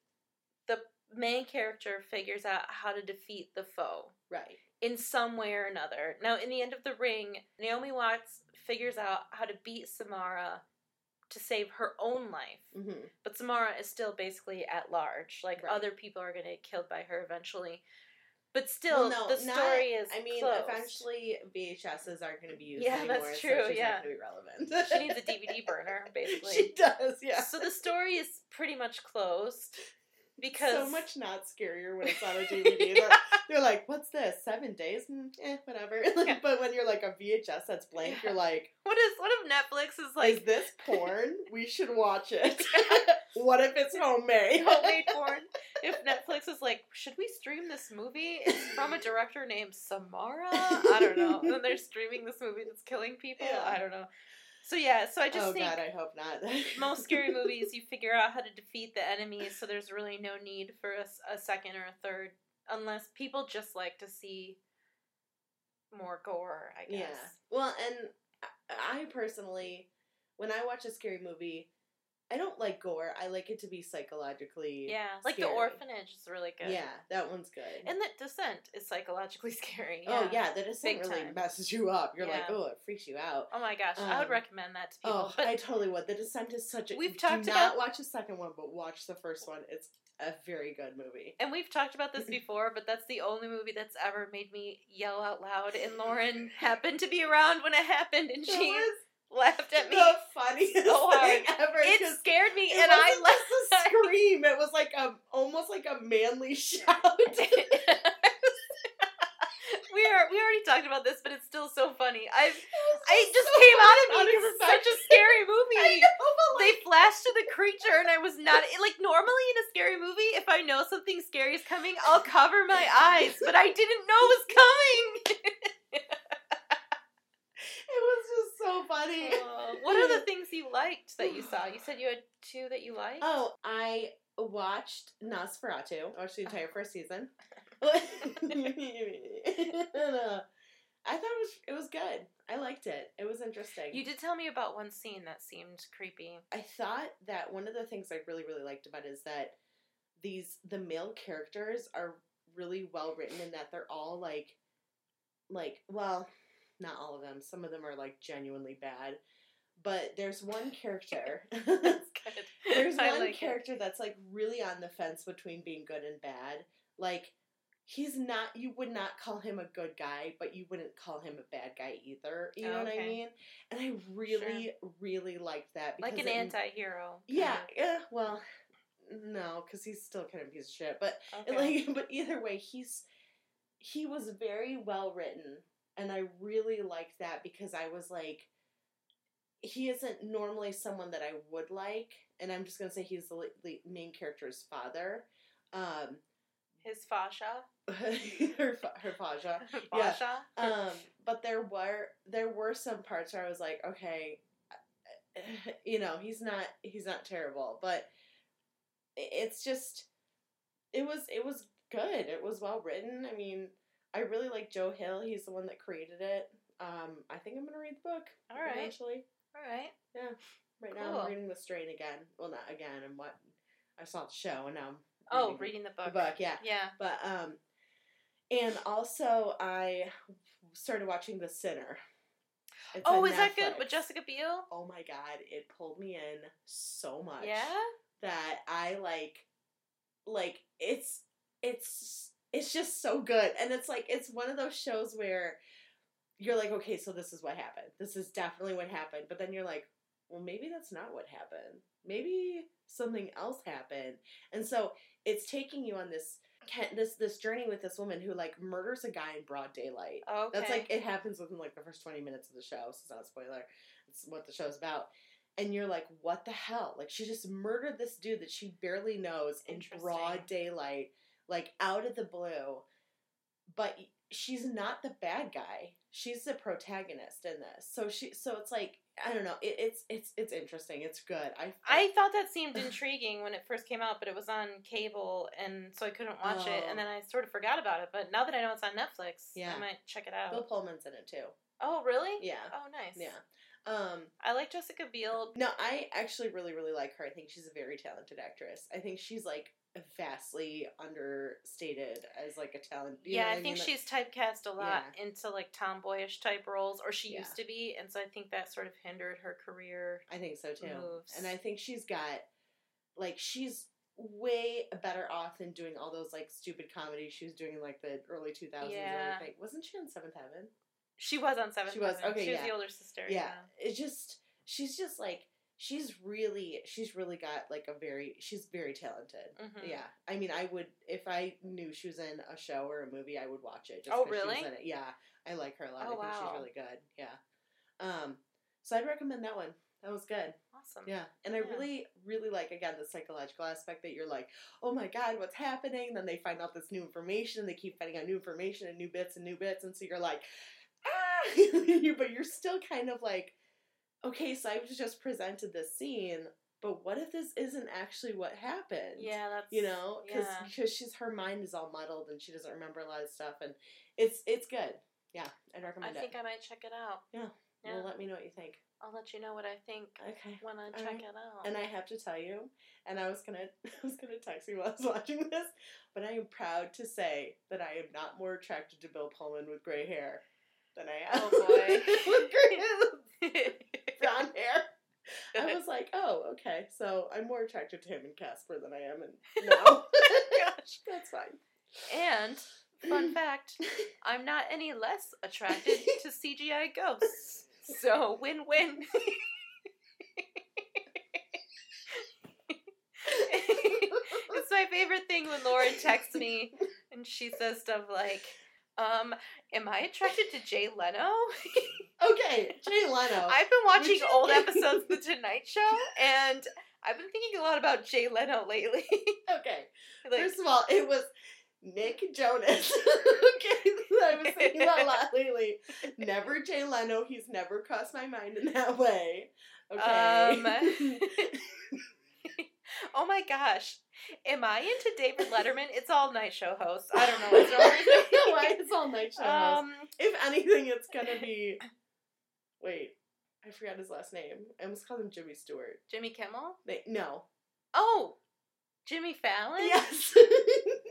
the main character figures out how to defeat the foe right. in some way or another. Now, in the end of the ring, Naomi Watts figures out how to beat Samara to save her own life. hmm But Samara is still basically at large. Like Right. other people are going to get killed by her eventually. But still, Well, no, the not- story is. I mean, closed. eventually VHSs aren't going to be used Yeah, anymore. that's true, it's just yeah. not going to be relevant. she needs a (laughs) DVD burner, basically. she does, yeah. So the story is pretty much closed because so much not scarier when it's on a (laughs) DVD. They're, they're like, "What's this? Seven days? Mm, eh, whatever." (laughs) Yeah. but when you're like a VHS that's blank, Yeah. you're like, What is what if Netflix is like? "Is this porn? we should watch it." (laughs) what if it's homemade? homemade porn. If Netflix is like, should we stream this movie? It's from a director named Samara. I don't know. And then they're streaming this movie that's killing people. Yeah. I don't know. So yeah, so I just oh think God, I hope not. (laughs) most scary movies you figure out how to defeat the enemy, so there's really no need for a second or a third, unless people just like to see more gore. I guess. Yeah. Well, and I personally, when I watch a scary movie, I don't like gore. I like it to be psychologically. Yeah, like the orphanage is really good. Yeah, that one's good. And the descent is psychologically (laughs) scary. Oh yeah, the descent Big really time. messes you up. You're like, oh, it freaks you out. Oh my gosh, I would Um, recommend that to people. Oh, but I totally would. The descent is such a. We've do talked not about- watch the second one, but watch the first one. It's a very good movie. and we've talked about this (laughs) before, but that's the only movie that's ever made me yell out loud. And (laughs) Lauren happened to be around when it happened, and she was laughed at me. the funniest so thing ever. It scared me, it and I laughed. just a scream. It was like a almost like a manly (laughs) shout. (laughs) we are we already talked about this, but it's still so funny. I It I just so came out of me because it's such a scary (laughs) movie. know, but They flashed to the creature, and I was not like normally in a scary movie. If I know something scary is coming, I'll cover my eyes, but I didn't know it was coming. It was just so funny. Uh, what are the (laughs) things you liked that you saw? You said you had two that you liked. Oh, I watched Nosferatu. I watched the entire first season. (laughs) (laughs) Uh, I thought it was it was good. I liked it. It was interesting. You did tell me about one scene that seemed creepy. I thought that one of the things I really really liked about it is that these the male characters are really well written and that they're all like like well not all of them some of them are like genuinely bad but there's one character (laughs) (laughs) That's good. there's (laughs) I one like it. character that's like really on the fence between being good and bad like he's not you would not call him a good guy but you wouldn't call him a bad guy either you know what i mean and i really really liked that like an it- anti-hero. yeah yeah well no because he's still kind of a piece of shit but. Okay. like but either way he's he was very well written and i really liked that because i was like he isn't normally someone that i would like and i'm just gonna say he's the, le- main character's father um His fascia. (laughs) her her faja (laughs) Yeah. Um but there were there were some parts where i was like okay (sighs) you know he's not he's not terrible but it's just it was it was good it was well written i mean i really like joe hill he's the one that created it um i think i'm gonna read the book All right. eventually All right. Yeah. Right now i'm reading the strain again well not again and what i saw the show and now i'm Oh, reading reading the the book. book yeah Yeah. but um, and also I started watching The Sinner. It's Oh, is that good Netflix. with Jessica Biel? Oh my god, it pulled me in so much. Yeah. That I like, like it's it's it's just so good, and it's like it's one of those shows where you're like, okay, so this is what happened. This is definitely what happened, but then you're like, well, maybe that's not what happened. Maybe something else happened, and so it's taking you on this this this journey with this woman who like murders a guy in broad daylight. Okay. That's like it happens within like the first twenty minutes of the show. So it's not a spoiler. It's what the show's about. And you're like, what the hell? Like she just murdered this dude that she barely knows in broad daylight, like out of the blue. But she's not the bad guy. She's the protagonist in this. So she so it's like I don't know. It, it's it's it's interesting. It's good. I I thought that seemed intriguing when it first came out, but it was on cable, and so I couldn't watch it. Oh. And then I sort of forgot about it. But now that I know it's on Netflix, Yeah. I might check it out. Bill Pullman's in it too. Oh, really? Yeah. Oh, nice. Yeah. Um I like Jessica Biel. No, I actually really, really like her. I think she's a very talented actress. I think she's like vastly understated as like a talent. you yeah, what I think mean? Like- she's typecast a lot into like tomboyish type roles, or she Yeah. used to be, and so I think that sort of hindered her career. I think so too. moves. And I think she's got like she's way better off than doing all those like stupid comedies she was doing in like the early two thousands. Yeah. Everything. Wasn't she on Seventh Heaven? She was on Seventh. She was, Heaven. okay, She was yeah. the older sister. Yeah. It's just she's just like she's really she's really got like a very she's very talented. Mhm. Yeah, I mean, I would if I knew she was in a show or a movie, I would watch it. Oh, 'cause she was really? in it. Yeah, I like her a lot. Oh, I think wow. she's really good. Yeah, um, so I'd recommend that one. That was good. Awesome. Yeah, and I Yeah. really, really like again the psychological aspect that you're like, oh my god, what's happening? Then they find out this new information, and they keep finding out new information and new bits and new bits, and so you're like, ah, (laughs) but you're still kind of like, okay, so I was just presented this scene, but what if this isn't actually what happened? Yeah, that's you know, because yeah. she's her mind is all muddled and she doesn't remember a lot of stuff, and it's it's good. Yeah, I'd I recommend think it. I think I might check it out. Yeah. Yeah. Well, let me know what you think. I'll let you know what I think Okay. when I All check right. it out. And I have to tell you, and I was gonna, (laughs) I was gonna text you while I was watching this, but I am proud to say that I am not more attracted to Bill Pullman with gray hair than I am. Oh, boy. (laughs) with gray (laughs) (laughs) brown hair. I was like, oh, okay. So I'm more attracted to him and Casper than I am in (laughs) now. (laughs) Gosh. That's fine. And fun (clears throat) fact, I'm not any less attracted to CGI ghosts. So win-win. it's my favorite thing when Lauren texts me and she says stuff like, um, am I attracted to Jay Leno? (laughs) Okay, Jay Leno. I've been watching you- old episodes of The (laughs) Tonight Show and I've been thinking a lot about Jay Leno lately. (laughs) okay. like, First of all, it was Nick Jonas. okay, I was thinking about a lot lately. Never Jay Leno. He's never crossed my mind in that way. Okay. Um, oh my gosh. Am I into David Letterman? It's all night show hosts. I don't know what's wrong with (laughs) me. Why it's all night show hosts. Um, If anything, it's gonna (laughs) be. Wait, I forgot his last name. I almost called him Jimmy Stewart. Jimmy Kimmel? They, no. Oh, Jimmy Fallon? Yes.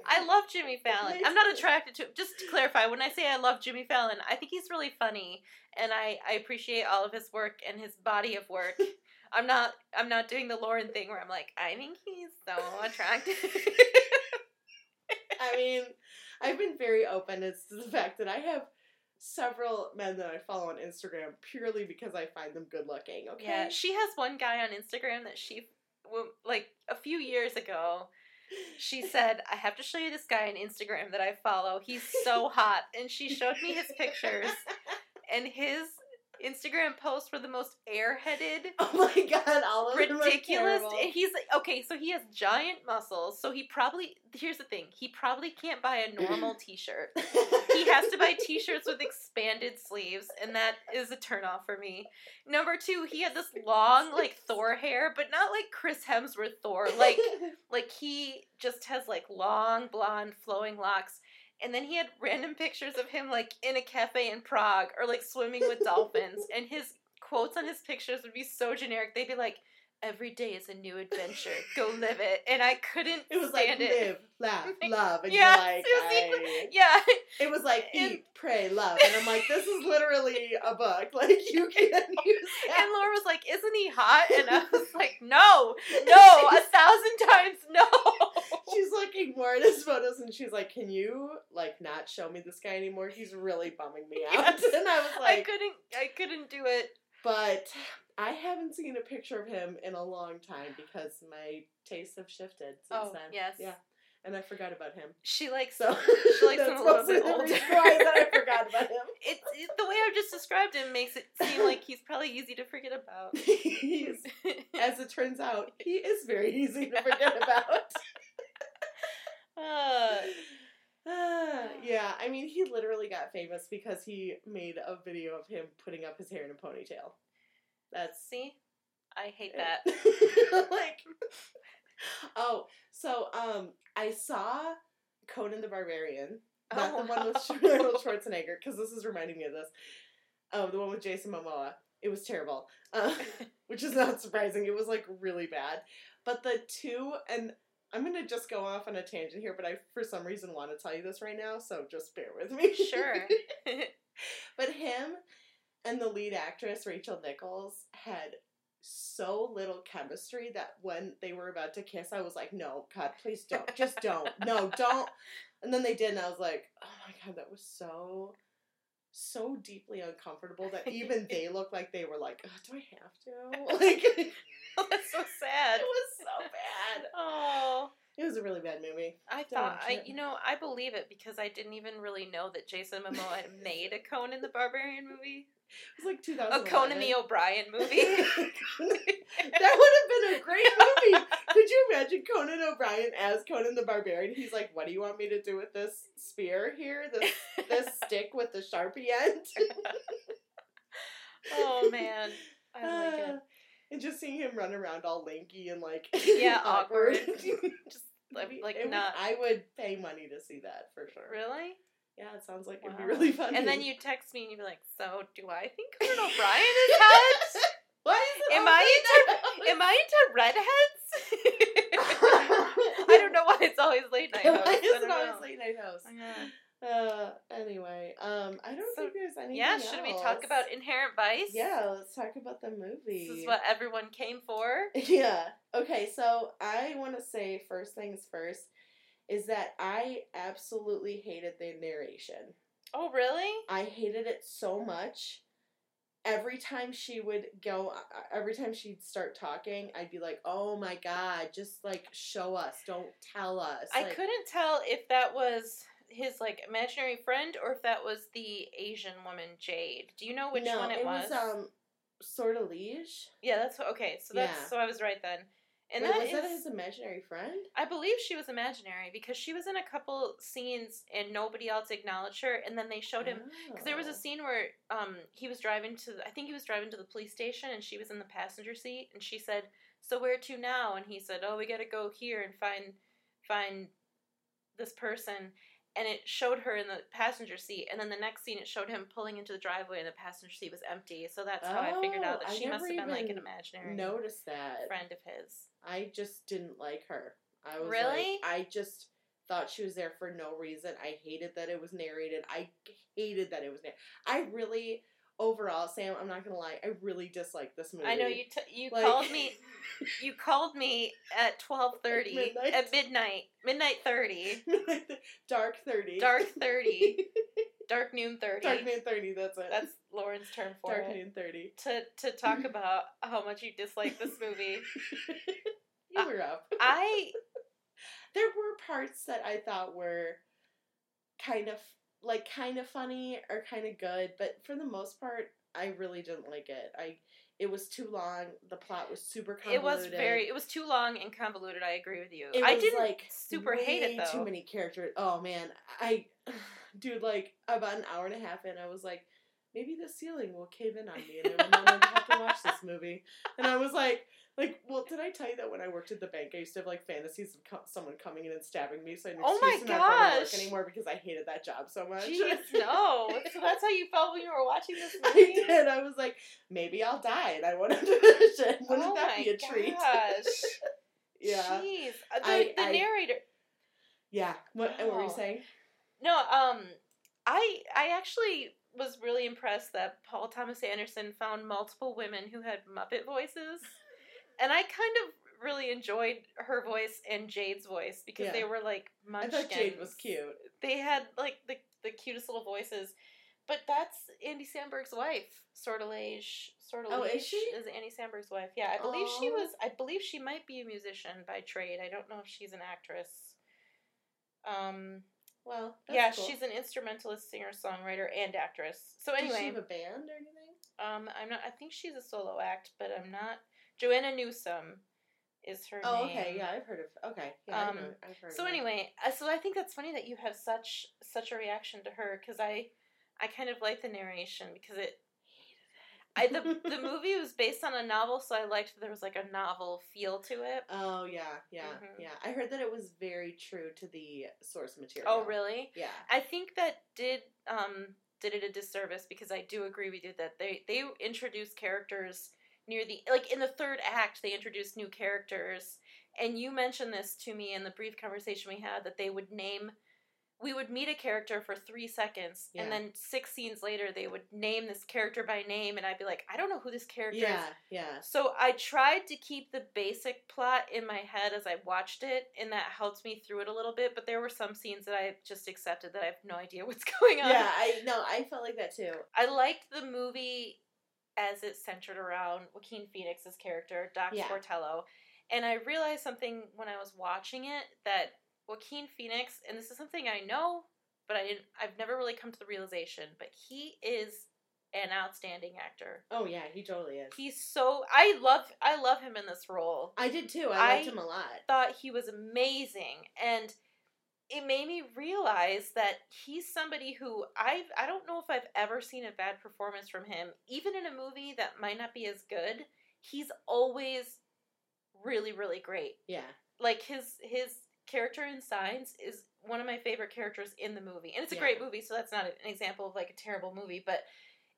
I love Jimmy Fallon. I'm not (laughs) attracted to him. Just to clarify, when I say I love Jimmy Fallon, I think he's really funny and I, I appreciate all of his work and his body of work. I'm not I'm not doing the Lauren thing where I'm like, I think he's so attractive. I mean, I've been very open as to the fact that I have several men that I follow on Instagram purely because I find them good looking. Okay. Yeah, she has one guy on Instagram that she, like a few years ago, she (laughs) said, I have to show you this guy on Instagram that I follow. He's so hot. And she showed me his pictures, (laughs) and his Instagram posts were the most airheaded, (laughs) Oh my god, all of ridiculous. He's like, okay, so he has giant muscles. So he probably, here's the thing, he probably can't buy a normal (laughs) t shirt. He has to buy t-shirts with expanded sleeves, and that is a turnoff for me. Number two, he had this long, like Thor hair, but not like Chris Hemsworth Thor. Like, (laughs) like he just has like long blonde flowing locks. And then he had random pictures of him like in a cafe in Prague or like swimming with dolphins. (laughs) And his quotes on his pictures would be so generic. They'd be like, "Every day is a new adventure. Go live it." And I couldn't it was like it. live, laugh, (laughs) love, and Yes, you're like, I- Yeah, it was like And- eat, pray, love, and I'm like, this is literally a book. (laughs) Like you (laughs) can't use that. And Laura was like, "Isn't he hot?" And I was like, "No, no, a thousand times no." She's looking more at his photos and she's like, Can you like not show me this guy anymore? He's really bumming me out. Yes. And I was like I couldn't, I couldn't do it. But I haven't seen a picture of him in a long time because my tastes have shifted since Oh, then. yes. Yeah. And I forgot about him. She likes So She likes him a little bit older. (laughs) that I (laughs) forgot about him. it, it. The way I've just described him makes it seem like he's probably easy to forget about. (laughs) He's, as it turns out, he is very easy to forget about. Uh, Ah, (sighs) yeah, I mean, he literally got famous because he made a video of him putting up his hair in a ponytail. That's see, I hate that. (laughs) like, (laughs) oh, so um, I saw Conan the Barbarian, not Oh, the one with wow. Arnold Schwarzenegger, because this is reminding me of this. Oh, the one with Jason Momoa. It was terrible, uh, (laughs) which is not surprising. It was like really bad. But the two, and I'm gonna just go off on a tangent here, but I for some reason want to tell you this right now, so just bear with me. Sure. but him and the lead actress Rachel Nichols had so little chemistry that when they were about to kiss, I was like, "No, God, please don't, just don't, no, (laughs) don't." And then they did, and I was like, "Oh my God, that was so." So deeply uncomfortable that even (laughs) they looked like they were like, "Ugh, "Do I have to?" (laughs) Like, oh, that's so sad. It was so bad. Oh, It was a really bad movie. I Don't thought I, you know, I believe it because I didn't even really know that Jason Momoa had made a Conan the Barbarian movie, It was like two a. Conan the O'Brien (laughs) movie. that would have been a great movie. Could you imagine Conan O'Brien as Conan the Barbarian? He's like, "What do you want me to do with this spear here? This this (laughs) stick with the sharpie end?" (laughs) oh man, I like uh, it. And just seeing him run around all lanky and like Yeah, (laughs) awkward. (laughs) Just like, it would- not I would pay money to see that for sure. really. Yeah, it sounds like it'd be really funny. And then you text me and you'd be like, "So, do I think Conan (laughs) O'Brien is hot? Why is it Am I Am I into redheads? I don't know why it's always late night. Why is it always late night house? Yeah. Uh, anyway, um, I don't So, think there's anything. Yeah, should we talk about Inherent Vice? Yeah, let's talk about the movie. This is what everyone came for. (laughs) Yeah. Okay, so I want to say first things first is that I absolutely hated the narration. Oh, really? I hated it so much. Every time she would go, uh, every time she'd start talking, I'd be like, "Oh my god, just like show us, don't tell us." I Like, couldn't tell if that was his like imaginary friend or if that was the Asian woman Jade. Do you know which no, one it, was? was um, Sortilege. yeah, that's okay. So that's Yeah. so I was right then. And Wait, that was that his imaginary friend? I believe she was imaginary because she was in a couple scenes and nobody else acknowledged her. And then they showed him because there was a Oh. scene where um he was driving to the, I think he was driving to the police station and she was in the passenger seat and she said, "So where to now?" And he said, "Oh, we got to go here and find find this person." And it showed her in the passenger seat, and then the next scene it showed him pulling into the driveway, and the passenger seat was empty. So that's how I figured out Oh, that I she must have been like an imaginary Notice that. friend of his. I just didn't like her. I was Really? like, I just thought she was there for no reason. I hated that it was narrated. I hated that it was narrated. I really, overall, Sam, I'm not gonna lie, I really dislike this movie. I know you. T- you Like- called me. (laughs) You called me at twelve thirty at midnight, midnight thirty, (laughs) Dark thirty. dark thirty, (laughs) dark noon thirty. Dark noon thirty. That's it. That's Lauren's term for dark it. noon thirty. To to talk about how much you dislike this movie. you uh, were up. I there were parts that I thought were kind of like kind of funny or kind of good, but for the most part, I really didn't like it. I it was too long. The plot was super it was very it was too long and convoluted. I agree with you. It I didn't like super hate it though. Too many characters. Oh man, I (sighs) dude like about an hour and a half in, I was like, maybe the ceiling will cave in on me, and I will not have to watch this movie. And I was like, like, well, did I tell you that when I worked at the bank, I used to have like fantasies of co- someone coming in and stabbing me, so I had an Oh my to not go to work anymore because I hated that job so much. Jeez, no. (laughs) So that's how you felt when you were watching this I movie. did. I was like, maybe I'll die, and I wanted to (laughs) finish it. Wouldn't oh that be a treat? (laughs) yeah, Jeez. Uh, The, I- the I- narrator. yeah. What, what were you saying? No, um, I I actually was really impressed that Paul Thomas Anderson found multiple women who had Muppet voices, and I kind of really enjoyed her voice and Jade's voice because they were like I munchkins. thought Jade was cute. They had like the the cutest little voices. But that's Andy Samberg's wife, Sortilege. Sortilege Oh, is she? Is Andy Samberg's wife? Yeah, I believe she Aw. was. I believe she might be a musician by trade. I don't know if she's an actress. Um, Well, that's yeah, cool. she's an instrumentalist, singer, songwriter, and actress. So Does she anyway, have a band or anything? um, I'm not. I think she's a solo act, but I'm not. Joanna Newsom is her Oh, name. okay. Yeah, I've heard of. Okay, yeah, Um, I I've heard. So anyway, uh, so I think that's funny that you have such such a reaction to her because I I kind of like the narration because it. I the (laughs) the movie was based on a novel, so I liked that there was like a novel feel to it. Oh yeah, yeah, Mhm. yeah. I heard that it was very true to the source material. Oh really? Yeah. I think that did um did it a disservice because I do agree with you that they they introduce characters near the like in the third act they introduced new characters and you mentioned this to me in the brief conversation we had that they would name we would meet a character for three seconds and then six scenes later they would name this character by name and I'd be like I don't know who this character is Yeah, yeah. so I tried to keep the basic plot in my head as I watched it, and that helped me through it a little bit. But there were some scenes that I just accepted that I have no idea (laughs) what's going on. Yeah, I no, I felt like that too. I liked the movie as it centered around Joaquin Phoenix's character, Doc Yeah. Sportello, and I realized something when I was watching it that Joaquin Phoenix, and this is something I know, but I didn't. I've never really come to the realization, but he is an outstanding actor. Oh yeah, he totally is. He's so I love I love him in this role. I did too. I liked I- him a lot. Thought he was amazing and it made me realize that he's somebody who I've I don't know if I've ever seen a bad performance from him. Even in a movie that might not be as good, he's always really really great. Yeah. Like his his character in Signs is one of my favorite characters in the movie, and it's a Yeah. great movie. So that's not an example of like a terrible movie, but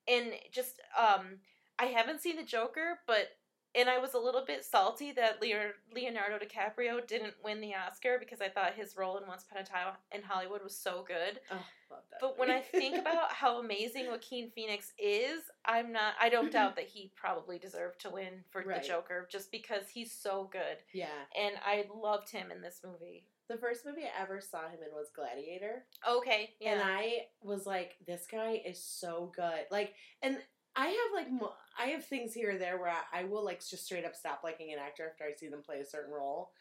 and just um, I haven't seen the Joker, but and I was a little bit salty that Leonardo DiCaprio didn't win the Oscar because I thought his role in Once Upon a Time in Hollywood was so good. Oh, love that. But when. I think (laughs) about how amazing Joaquin Phoenix is, I'm not. I don't doubt that he probably deserved to win for Right. the Joker just because he's so good, yeah, and I loved him in this movie. the first movie I ever saw him in was Gladiator. Okay, yeah, And I was like, this guy is so good. Like, and I have like, mo- I have things here or there where I, I will like just straight up stop liking an actor after I see them play a certain role.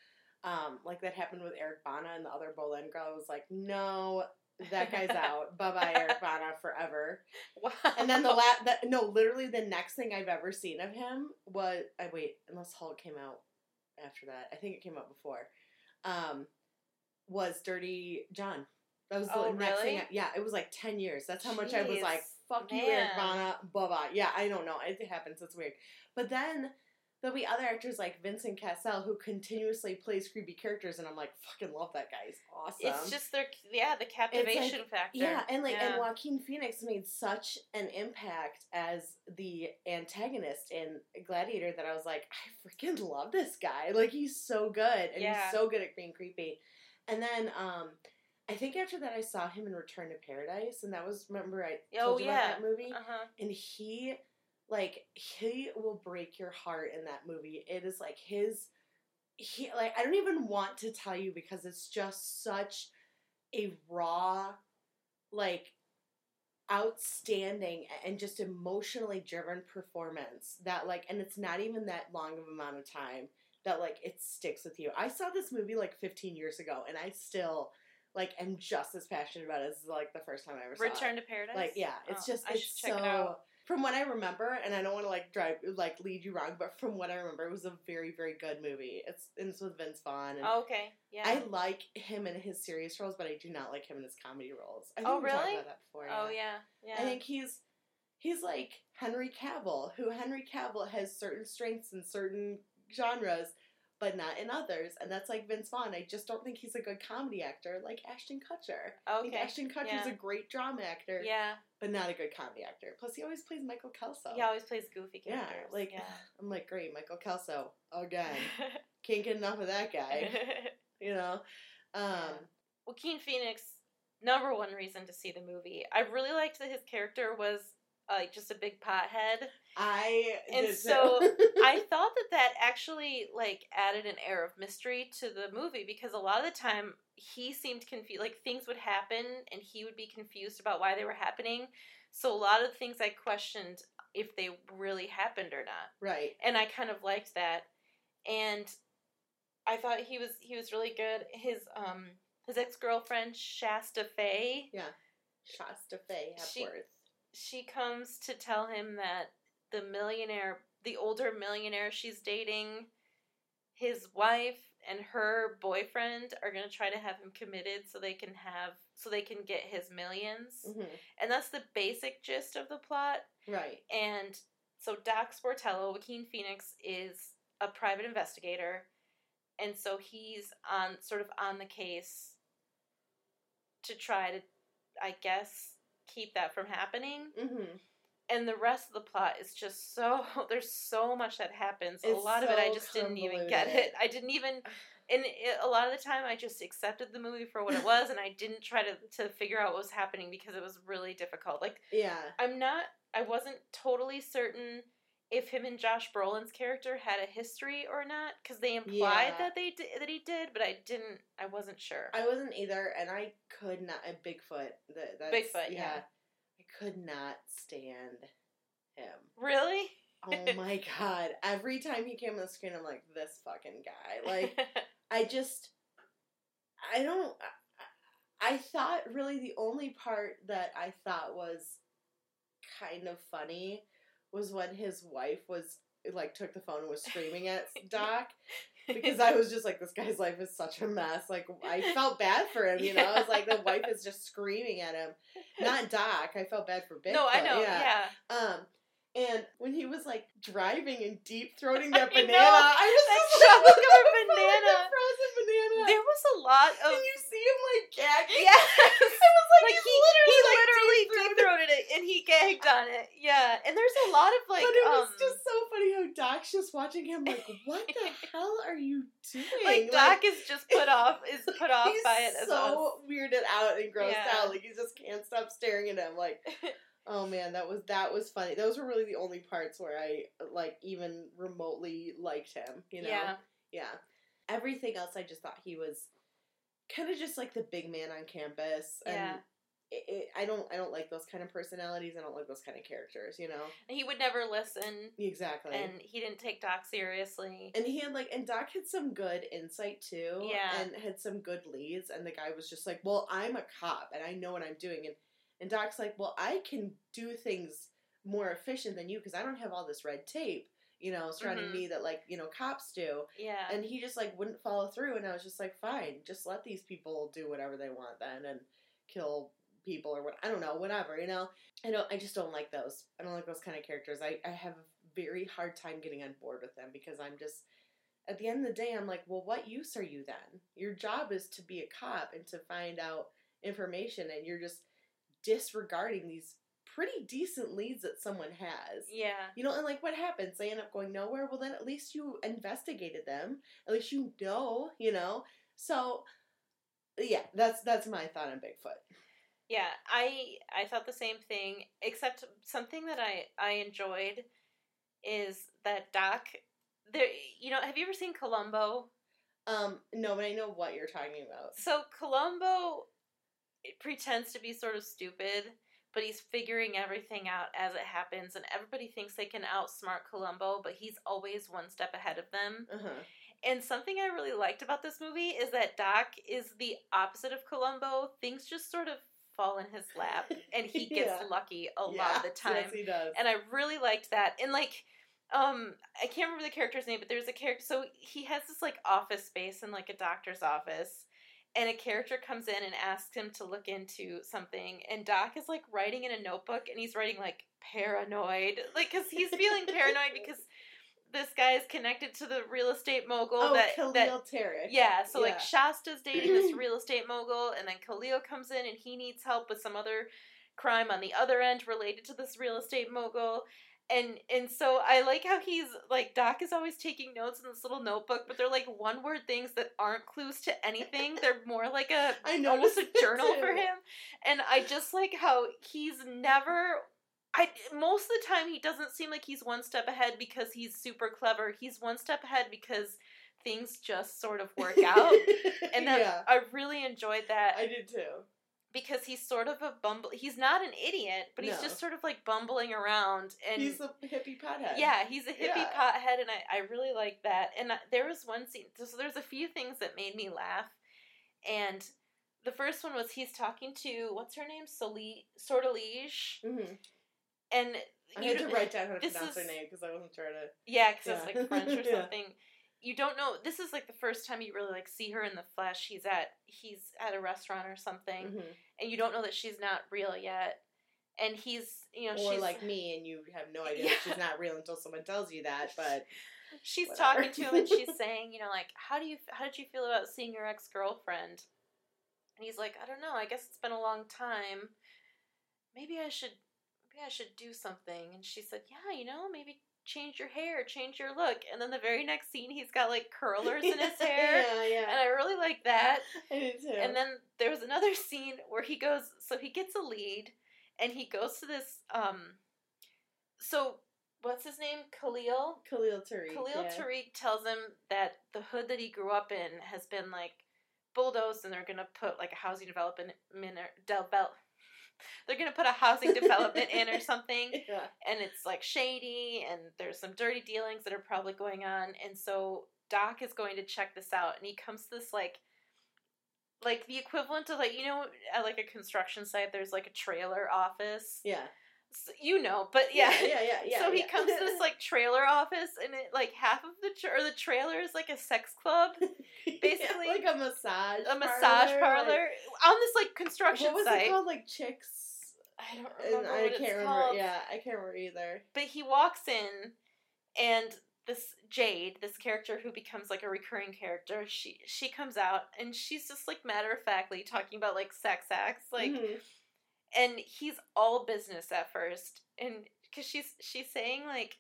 Um, like that happened with Eric Bana and the other Boleyn girl. I was like, no, that guy's (laughs) out. bye bye, Eric Bana, forever. wow. And then the last, the, no, literally the next thing I've ever seen of him was, I wait, unless Hulk came out after that. I think it came out before. Um, was Dirty John. That was the Oh, next thing. I, yeah, it was like ten years. That's how much I was like, "Fuck you, Eric man. Bana." Blah blah. Yeah, I don't know. It happens. It's weird. But then there'll be other actors like Vincent Cassel who continuously plays creepy characters, and I'm like, fucking love that guy. He's awesome. it's just their yeah the captivation factor. Yeah, and like and Joaquin Phoenix made such an impact as the antagonist in Gladiator that I was like, I freaking love this guy. Like he's so good and Yeah. he's so good at being creepy. And then um I think after that I saw him in Return to Paradise and that was remember I Oh, told you yeah. about that movie? uh huh. and he like he will break your heart in that movie it is like his he like i don't even want to tell you because it's just such a raw like outstanding and just emotionally driven performance that like and it's not even that long of amount of time that like it sticks with you i saw this movie like 15 years ago and i still like am just as passionate about it as like the first time i ever saw it Return to Paradise. like yeah, it's Oh, just I it's check so it out. from what I remember, and I don't want to like drive like lead you wrong, but from what I remember, it was a very very good movie. It's and it's with Vince Vaughn. And Oh, okay. Yeah. I like him in his serious roles, but I do not like him in his comedy roles. I think Oh, really? about that before. oh yeah. Yeah. I think he's he's like Henry Cavill, who Henry Cavill has certain strengths in certain genres, but not in others. And that's like Vince Vaughn. I just don't think he's a good comedy actor like Ashton Kutcher. I think okay. Ashton Kutcher's yeah. a great drama actor, Yeah. but not a good comedy actor. Plus, he always plays Michael Kelso. He always plays goofy characters. Yeah, like yeah. (laughs) I'm like, great, Michael Kelso again. (laughs) Can't get enough of that guy. (laughs) You know. Um, Joaquin Phoenix, number one reason to see the movie. I really liked that his character was like just a big pothead. I And so, (laughs) I thought that that actually like added an air of mystery to the movie because a lot of the time he seemed confused. Like things would happen and he would be confused about why they were happening. So a lot of the things I questioned if they really happened or not right. and I kind of liked that. And I thought he was he was really good. His um his ex girlfriend Shasta Fay, Yeah. Shasta Fay Hepworth. she comes to tell him that the millionaire, the older millionaire she's dating, his wife and her boyfriend are gonna try to have him committed so they can have so they can get his 1000000s Mhm. and that's the basic gist of the plot. Right. And so Doc Sportello, Joaquin Phoenix, is a private investigator, and so he's on sort of on the case to try to, I guess, keep that from happening. hmm And the rest of the plot is just so (laughs) there's so much that happens. a It's lot of it I so just didn't even get it. I didn't even. And it, a lot of the time, I just accepted the movie for what it was, and I didn't try to to figure out what was happening because it was really difficult. Like Yeah. I'm not. I wasn't totally certain if him and Josh Brolin's character had a history or not because they implied Yeah. that they did, that he did, but I didn't. I wasn't sure. I wasn't either, and I could not. Uh, Bigfoot. That, that's, Bigfoot, yeah. I could not stand him. really? Oh my (laughs) god! Every time he came on the screen, I'm like, this fucking guy. Like, (laughs) I just, I don't. I, I thought really the only part that I thought was kind of funny was when his wife was like took the phone and was screaming at (laughs) Doc (laughs) because I was just like, this guy's life is such a mess. Like, I felt bad for him, you know. I was like, the (laughs) wife is just screaming at him, not Doc. I felt bad for Bigfoot. no, I know. Yeah. Yeah. Um, And when he was like driving and deep throating that I banana, know. I was That just like, covered like banana. frozen banana. There was a lot of and you see him like gagging. Yes. it was like, like he literally, he literally deep throated it and he gagged on it. Yeah, and there's a lot of like but it was um, just so funny how Doc's just watching him like, what the (laughs) hell are you doing? like Doc is just put off is (laughs) put off he's by it as so weirded out and grossed Yeah. out. Like he just can't stop staring at him. Like, (laughs) oh man, that was that was funny. Those were really the only parts where I like even remotely liked him. You know? yeah. Yeah. Everything else, I just thought he was kind of just like the big man on campus. And Yeah. It, it, I don't. I don't like those kind of personalities. I don't like those kind of characters. You know. He would never listen Exactly. and he didn't take Doc seriously. And he had like, and Doc had some good insight too. Yeah. And had some good leads. And the guy was just like, well, I'm a cop and I know what I'm doing. And, and Doc's like, well, I can do things more efficient than you because I don't have all this red tape, you know, surrounding Mhm. me that like, you know, cops do. Yeah. And he just like wouldn't follow through. And I was just like, fine, just let these people do whatever they want then and kill people or what I don't know, whatever, you know. I don't I just don't like those. I don't like those kind of characters. I, I have a very hard time getting on board with them because I'm just at the end of the day I'm like, well what use are you then? Your job is to be a cop and to find out information and you're just disregarding these pretty decent leads that someone has. yeah. You know, and like what happens? They end up going nowhere. Well, then at least you investigated them. At least you know, you know. So, yeah, that's that's my thought on Bigfoot. Yeah, I I thought the same thing. Except something that I I enjoyed is that Doc. There, you know, have you ever seen Columbo? Um, no, but I know what you're talking about. So Columbo pretends to be sort of stupid, but he's figuring everything out as it happens, and everybody thinks they can outsmart Columbo, but he's always one step ahead of them. Uh huh. And something I really liked about this movie is that Doc is the opposite of Columbo. Things just sort of fall in his lap, and he (laughs) gets Yeah. lucky a lot of the time. Yes, he does. and I really liked that. And like, um, I can't remember the character's name, but there's a character. So he has this like office space in like a doctor's office, and a character comes in and asks him to look into something, and Doc is like writing in a notebook, and he's writing like paranoid, like because he's feeling paranoid (laughs) because this guy is connected to the real estate mogul oh, that Khalil that Tariq. yeah, so Yeah. like Shasta's dating this (clears throat) real estate mogul, and then Khalil comes in and he needs help with some other crime on the other end related to this real estate mogul. And and so I like how he's like Doc is always taking notes in this little notebook, but they're like one word things that aren't clues to anything. (laughs) They're more like a I almost a journal for him. And I just like how he's never I most of the time he doesn't seem like he's one step ahead because he's super clever. He's one step ahead because things just sort of work out. (laughs) And that yeah, I really enjoyed that I did too. because he's sort of a bumble. He's not an idiot, but he's No. just sort of like bumbling around and He's a hippie pothead. yeah, he's a hippie Yeah. pothead, and I, I really like that. And I, there was one scene, so there's a few things that made me laugh. And the first one was he's talking to, what's her name? Soli, Sortilege. hmm And I you had to write down how to pronounce her is- name because I wasn't sure to. Yeah, because it's like French or (laughs) Yeah. something. You don't know. This is like the first time you really like see her in the flesh. He's at he's at a restaurant or something, Mhm. and you don't know that she's not real yet. And he's you know Or she's like me, and you have no idea Yeah. that she's not real until someone tells you that. But (laughs) she's whatever. talking to him and she's (laughs) saying you know like how do you how did you feel about seeing your ex girlfriend? And he's like I don't know. I guess it's been a long time. Maybe I should maybe I should do something. And she said yeah you know maybe change your hair, change your look. And then the very next scene he's got like curlers in his (laughs) hair. yeah, yeah. And I really like that. (laughs) I did too. And then there was another (laughs) scene where he goes, so he gets a lead, and he goes to this. um So what's his name? Khalil. Khalil Tariq. Khalil yeah. Tariq tells him that the hood that he grew up in has been like bulldozed, and they're gonna put like a housing development develop. (laughs) They're gonna put a housing development in or something, (laughs) Yeah. and it's like shady and there's some dirty dealings that are probably going on and so doc is going to check this out and he comes to this like like the equivalent of like you know at like a construction site there's like a trailer office Yeah. S- you know but yeah, Yeah. Yeah. Yeah. so he yeah. comes to this like trailer office and it like half of the tra- or the trailer is like a sex club (laughs) basically, Yeah, like a massage. a massage parlor, parlor like- on this like construction what was site it called? Like chicks. I don't And remember I can't remember. called. Yeah, I can't remember either. But he walks in, and this Jade, this character who becomes like a recurring character, she she comes out and she's just like matter of factly talking about like sex acts, like, Mhm. And he's all business at first, and because she's she's saying like.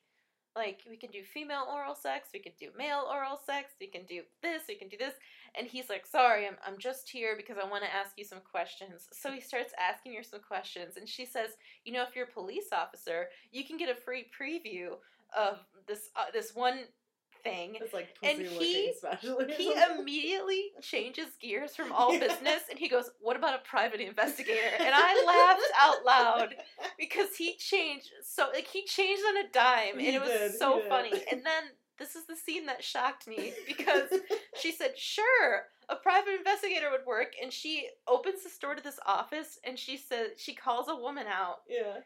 Like we can do female oral sex, we can do male oral sex, we can do this, we can do this, and he's like, "Sorry, I'm I'm just here because I want to ask you some questions." So he starts asking her some questions, and she says, "You know, if you're a police officer, you can get a free preview of this uh, this one thing." It's like And he- He (laughs) immediately changes gears from all Yeah. business, and he goes, "What about a private investigator?" And I (laughs) laughed out loud because he changed so like he changed on a dime, He and it was did, so funny. And then this is the scene that shocked me because she said, "Sure, a private investigator would work." And she opens the door to this office, and she says she calls a woman out, yeah.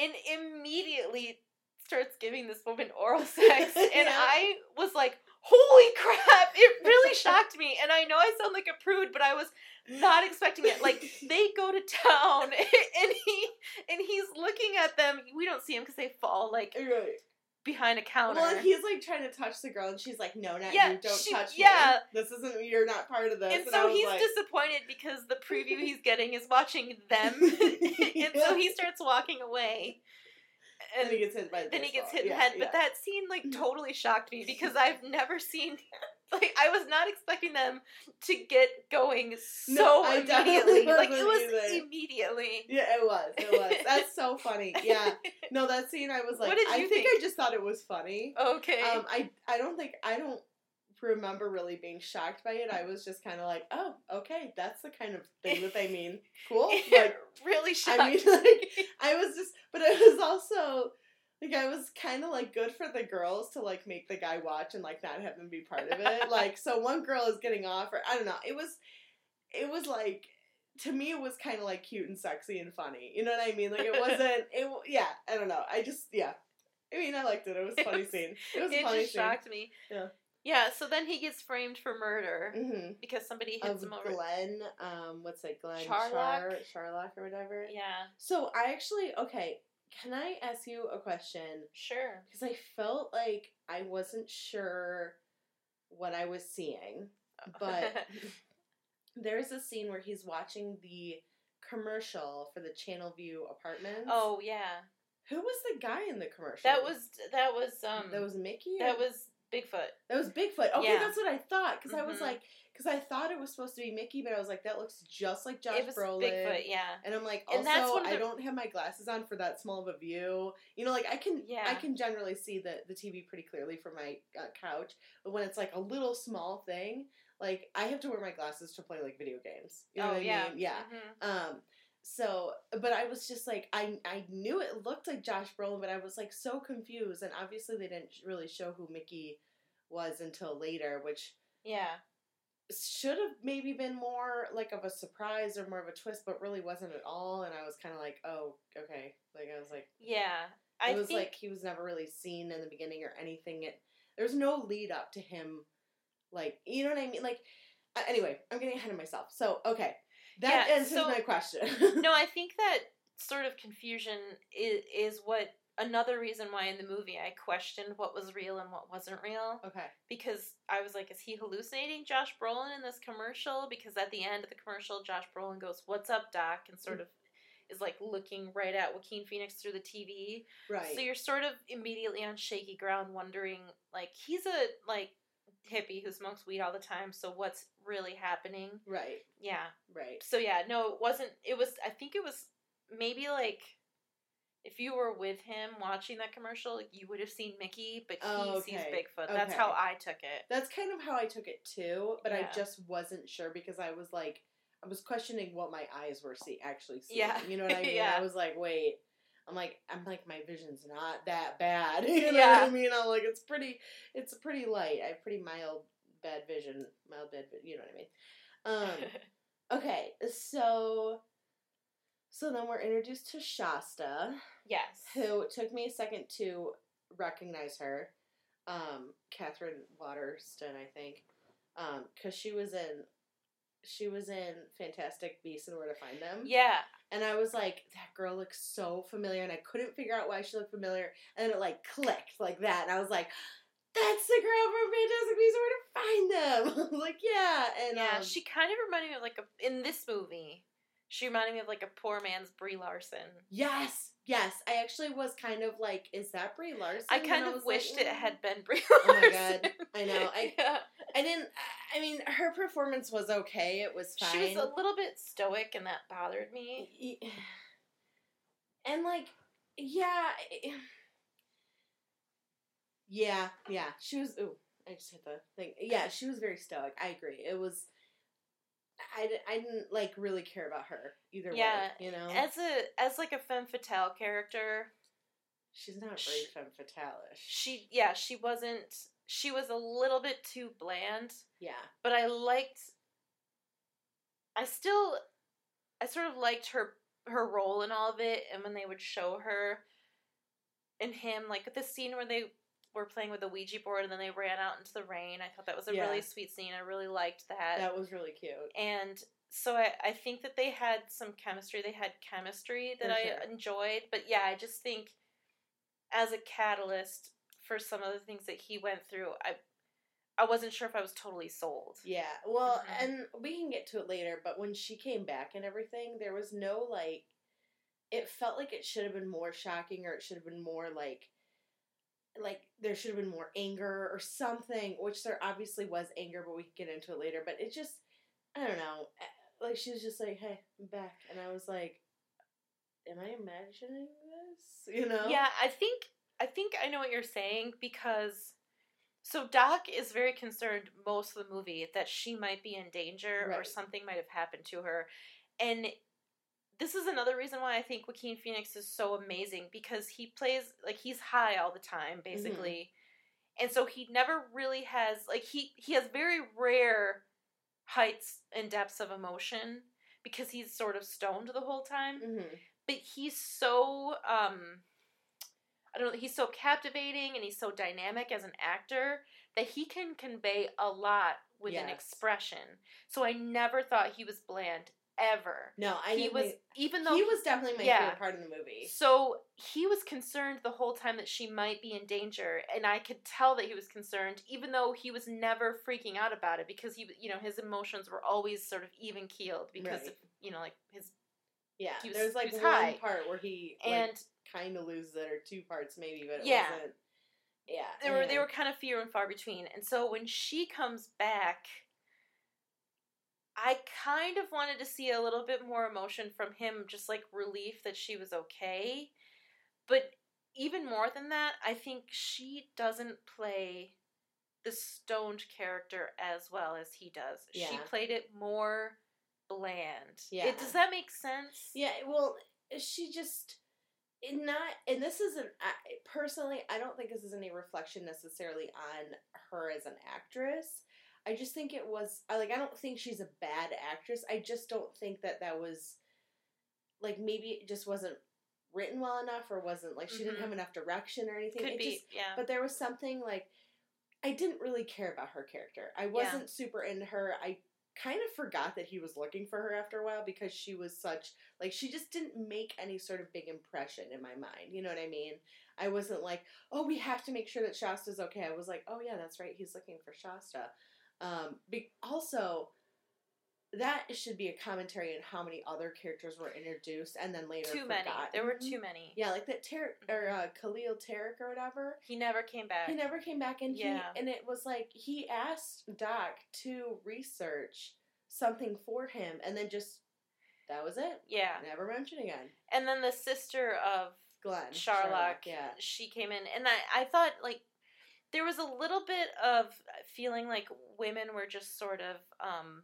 and immediately starts giving this woman oral (laughs) sex, and Yeah. I was like. Holy crap! It really (laughs) shocked me, and I know I sound like a prude, but I was not expecting it. Like (laughs) they go to town, and he and he's looking at them. We don't see him because they fall like Right. behind a counter. Well, and he's like trying to touch the girl, and she's like, "No, not Yeah, you. Don't she- touch yeah. me. This isn't. You're not part of this." and I so he's like, disappointed because the preview he's getting is watching them, and so he starts walking away. And And he gets hit by the then he gets hit in the Yeah, head. yeah. But that scene like totally shocked me (laughs) because I've never seen. (laughs) Like I was not expecting them to get going so No, I immediately. Like it wasn't either. immediately. Yeah, it was. It was. That's so (laughs) funny. Yeah. No, that scene. I was like, What did I think, think? I just thought it was funny. Okay. Um, I I don't think I don't remember really being shocked by it. I was just kind of like, oh, okay, that's the kind of thing that they mean. (laughs) Cool. Like (laughs) really shocked. I mean, like (laughs) I was just, but it was also like I was kind of like good for the girls to like make the guy watch and like not have him be part of it. like, so one girl is getting off, or I don't know. It was, it was like to me, it was kind of like cute and sexy and funny. You know what I mean? Like it wasn't. It yeah. I don't know. I just yeah. I mean, I liked it. It was a It funny scene. It was a funny just scene. shocked me. Yeah. Yeah. So then he gets framed for murder Mm-hmm. because somebody Of hits him over. Glen, um, what's it, Glen Charlock? Char, Charlock or whatever. Yeah. So I actually okay. Can I ask you a question? Sure. because I felt like I wasn't sure what I was seeing. But (laughs) there's a scene where he's watching the commercial for the Channel View apartments. oh yeah. who was the guy in the commercial? That was that was um that was Mickey. that was Bigfoot. that was Bigfoot. Okay, Yeah. that's what I thought because I was Mhm. like, because I thought it was supposed to be Mickey, but I was like, that looks just like Josh Brolin. Bigfoot. Yeah. And I'm like, also, And that's one of I don't have my glasses on for that small of a view. You know, like I can, Yeah. I can generally see the the TV pretty clearly from my uh, couch. But when it's like a little small thing, like I have to wear my glasses to play like video games. You know oh what I yeah. mean? Yeah. Mhm. Um. So, but I was just like, I I knew it looked like Josh Brolin, but I was like so confused. And obviously, they didn't really show who Mickey was until later, which Yeah. should have maybe been more like of a surprise or more of a twist, but really wasn't at all. And I was kind of like, oh, okay. Like I was like, Yeah. I it was think like he was never really seen in the beginning or anything. It there's no lead up to him, like you know what I mean. Like anyway, I'm getting ahead of myself. So okay, that Yeah, answers so- my question. no, I (laughs) think that sort of confusion is, is what another reason why in the movie I questioned what was real and what wasn't real okay. because I was like, is he hallucinating Josh Brolin in this commercial? Because at the end of the commercial, Josh Brolin goes, "What's up, Doc?" and sort mm. of is like looking right at Joaquin Phoenix through the TV. Right. So you're sort of immediately on shaky ground, wondering like he's a like hippie who smokes weed all the time. So what's really happening? right. Yeah. Right. So yeah, no, it wasn't. It was. I think it was maybe like if you were with him watching that commercial, you would have seen Mickey, but he Oh, sees okay. Bigfoot. That's Okay. how I took it. That's kind of how I took it too, but I just wasn't sure because I was like, I was questioning what my eyes were see actually seeing. Yeah. You know what I (laughs) mean? Yeah. I was like, wait. I'm like, I'm like, my vision's not that bad. (laughs) You know Yeah. what I mean? I'm like, it's pretty, it's pretty light. I have pretty mild bad vision, mild bad, you know what I mean? Um, (laughs) okay, so, so then we're introduced to Shasta, yes. who took me a second to recognize her. Um, Katherine Waterston, I think, um, because she was in she was in Fantastic Beasts and Where to Find Them. Yeah. And I was like, that girl looks so familiar, and I couldn't figure out why she looked familiar. And then it like clicked like that, and I was like, that's the girl from Fantastic Beasts Where to Find Them. (laughs) like, yeah, and yeah, um, she kind of reminded me of like a in this movie. She reminded me of like a poor man's Brie Larson. yes, yes. I actually was kind of like, is that Brie Larson? I kind of like, wished it mm. had been Brie Larson. Oh my God. I know. I- (laughs) yeah. I didn't. I mean, her performance was okay. It was fine. She was a little bit stoic, and that bothered me. And like yeah yeah yeah she was ooh i just hit the thing yeah she was very stoic i agree it was i, di- I didn't like really care about her either Yeah, way you know As a as like a femme fatale character, she's not very she- femme fatale she yeah she wasn't. She was a little bit too bland. yeah but I liked. I still, I sort of liked her her role in all of it, and when they would show her and him, like the scene where they were playing with the Ouija board and then they ran out into the rain. I thought that was a Yeah. really sweet scene. I really liked that. that was really cute and so I, I think that they had some chemistry. They had chemistry that I enjoyed. But yeah, I just think as a catalyst for some of the things that he went through, I I wasn't sure if I was totally sold. yeah well Mhm. and we can get to it later but when she came back and everything there was no like it felt like it should have been more shocking or it should have been more like like there should have been more anger or something which there obviously was anger but we can get into it later but it just i don't know eh, like she was just like hey i'm back and i was like am i imagining this (laughs) you know Yeah, I think I think I know what you're saying because so Doc is very concerned most of the movie that she might be in danger or something might have happened to her. And this is another reason why I think Joaquin Phoenix is so amazing because he plays like he's high all the time basically. And so he never really has like he he has very rare heights and depths of emotion because he's sort of stoned the whole time hmm but he's so um I don't know, he's so captivating and he's so dynamic as an actor that he can convey a lot with an expression. So I never thought he was bland ever. no i he was think- even though he was definitely my yeah. favorite part of the movie so he was concerned the whole time that she might be in danger and I could tell that he was concerned even though he was never freaking out about it because he you know his emotions were always sort of even keeled because Right. of you know like his yeah was- there's like was one high. part where he like, and kind of loses it, or two parts maybe, but it Yeah. wasn't. Yeah, they were they were kind of few and far between. And so when she comes back, I kind of wanted to see a little bit more emotion from him, just like relief that she was okay. But even more than that, I think she doesn't play the stoned character as well as he does. She played it more bland. Yeah. It, does that make sense? Yeah, well, she just it not, and this isn't I- personally. I don't think this is any reflection necessarily on her as an actress. I just think it was like. I don't think she's a bad actress. I just don't think that that was like maybe it just wasn't written well enough, or wasn't like she didn't Mhm. have enough direction or anything. Could It be, just- yeah. but there was something like I didn't really care about her character. I wasn't super into her. I kind of forgot that he was looking for her after a while because she was such like she just didn't make any sort of big impression in my mind. You know what I mean? I wasn't like, "Oh, we have to make sure that Shasta's okay." I was like, "Oh yeah, that's right. He's looking for Shasta." Um be- also that should be a commentary on how many other characters were introduced and then later too many. There were too many. Yeah, like that or uh, Khalil Tariq or whatever. He never came back. He never came back, and Yeah. he and it was like he asked Doc to research something for him, and then just that was it. yeah. Never mentioned again. And then the sister of Glen Charlock, yeah, she came in, and I, I thought like there was a little bit of feeling like women were just sort of um,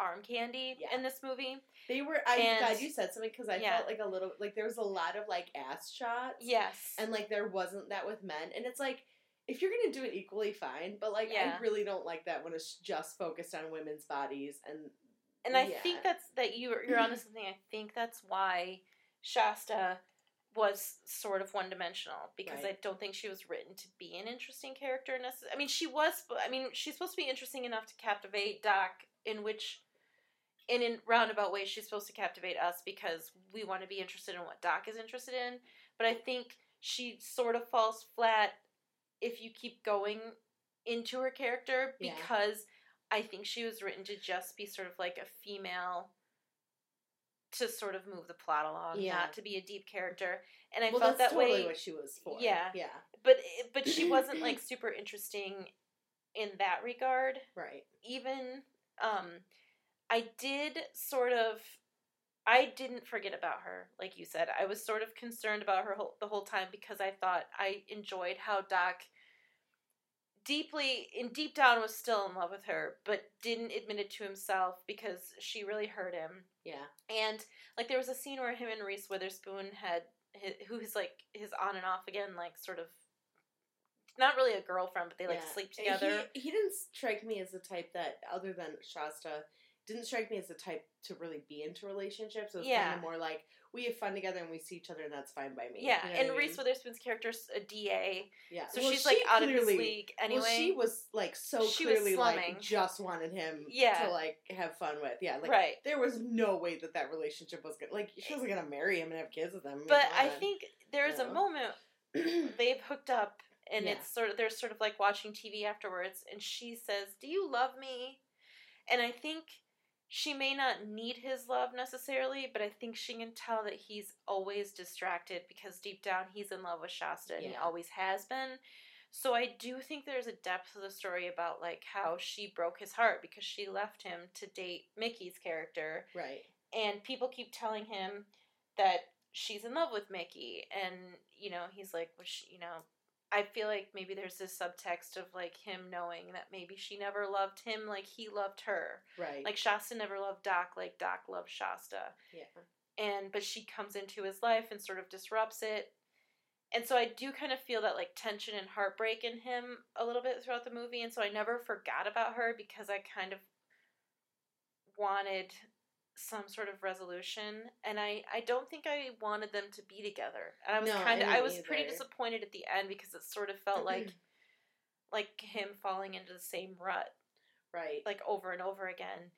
arm candy Yeah. in this movie. they were. I'm And- glad you said something because I yeah. felt like a little like there was a lot of like ass shots, Yes, and like there wasn't that with men, and it's like. If you're gonna do it equally, fine. But like, Yeah. I really don't like that when it's just focused on women's bodies and and I think that's that you you're onto something. I think that's why Shasta was sort of one dimensional because Right. I don't think she was written to be an interesting character. Necess- I mean, she was. I mean, she's supposed to be interesting enough to captivate Doc, in which and in roundabout ways, she's supposed to captivate us because we want to be interested in what Doc is interested in. But I think she sort of falls flat if you keep going into her character Yeah. because I think she was written to just be sort of like a female to sort of move the plot along, Yeah. not to be a deep character. And I well, felt that's that totally way what she was for. Yeah. Yeah. but but she (clears throat) wasn't like super interesting in that regard Right. even um i did sort of i didn't forget about her like you said i was sort of concerned about her whole, the whole time because i thought i enjoyed how doc deeply in deep down was still in love with her but didn't admit it to himself because she really hurt him Yeah. and like there was a scene where him and Reese Witherspoon had hi- who's like his on and off again, like sort of not really a girlfriend, but they like Yeah. sleep together. He, he didn't strike me as the type that, other than Shasta, didn't strike me as the type to really be into relationships. It was kind of more like we have fun together and we see each other and that's fine by me. yeah, You know and I Reese mean? Witherspoon's character's a DA, Yeah. so Well, she's like out of his league anyway. Well, she was like so She clearly like just wanted him Yeah. to like have fun with. Yeah, like right. there was no way that that relationship was good. Like she wasn't gonna marry him and have kids with him. But I think there's a moment (clears throat) they've hooked up and Yeah. it's sort of they're sort of like watching TV afterwards and she says, "Do you love me?" And I think she may not need his love necessarily, but I think she can tell that he's always distracted because deep down he's in love with Shasta and he always has been. So I do think there's a depth to the story about like how she broke his heart because she left him to date Mickey's character right. and people keep telling him that she's in love with Mickey, and you know he's like, well, she, you know, I feel like maybe there's this subtext of like him knowing that maybe she never loved him like he loved her, Right. like Shasta never loved Doc like Doc loved Shasta, yeah. and but she comes into his life and sort of disrupts it. And so I do kind of feel that like tension and heartbreak in him a little bit throughout the movie, and so I never forgot about her because I kind of wanted some sort of resolution and I I don't think I wanted them to be together. And I was No, I kind of I was pretty disappointed at the end because it sort of felt like like him falling into the same rut Right. like over and over again.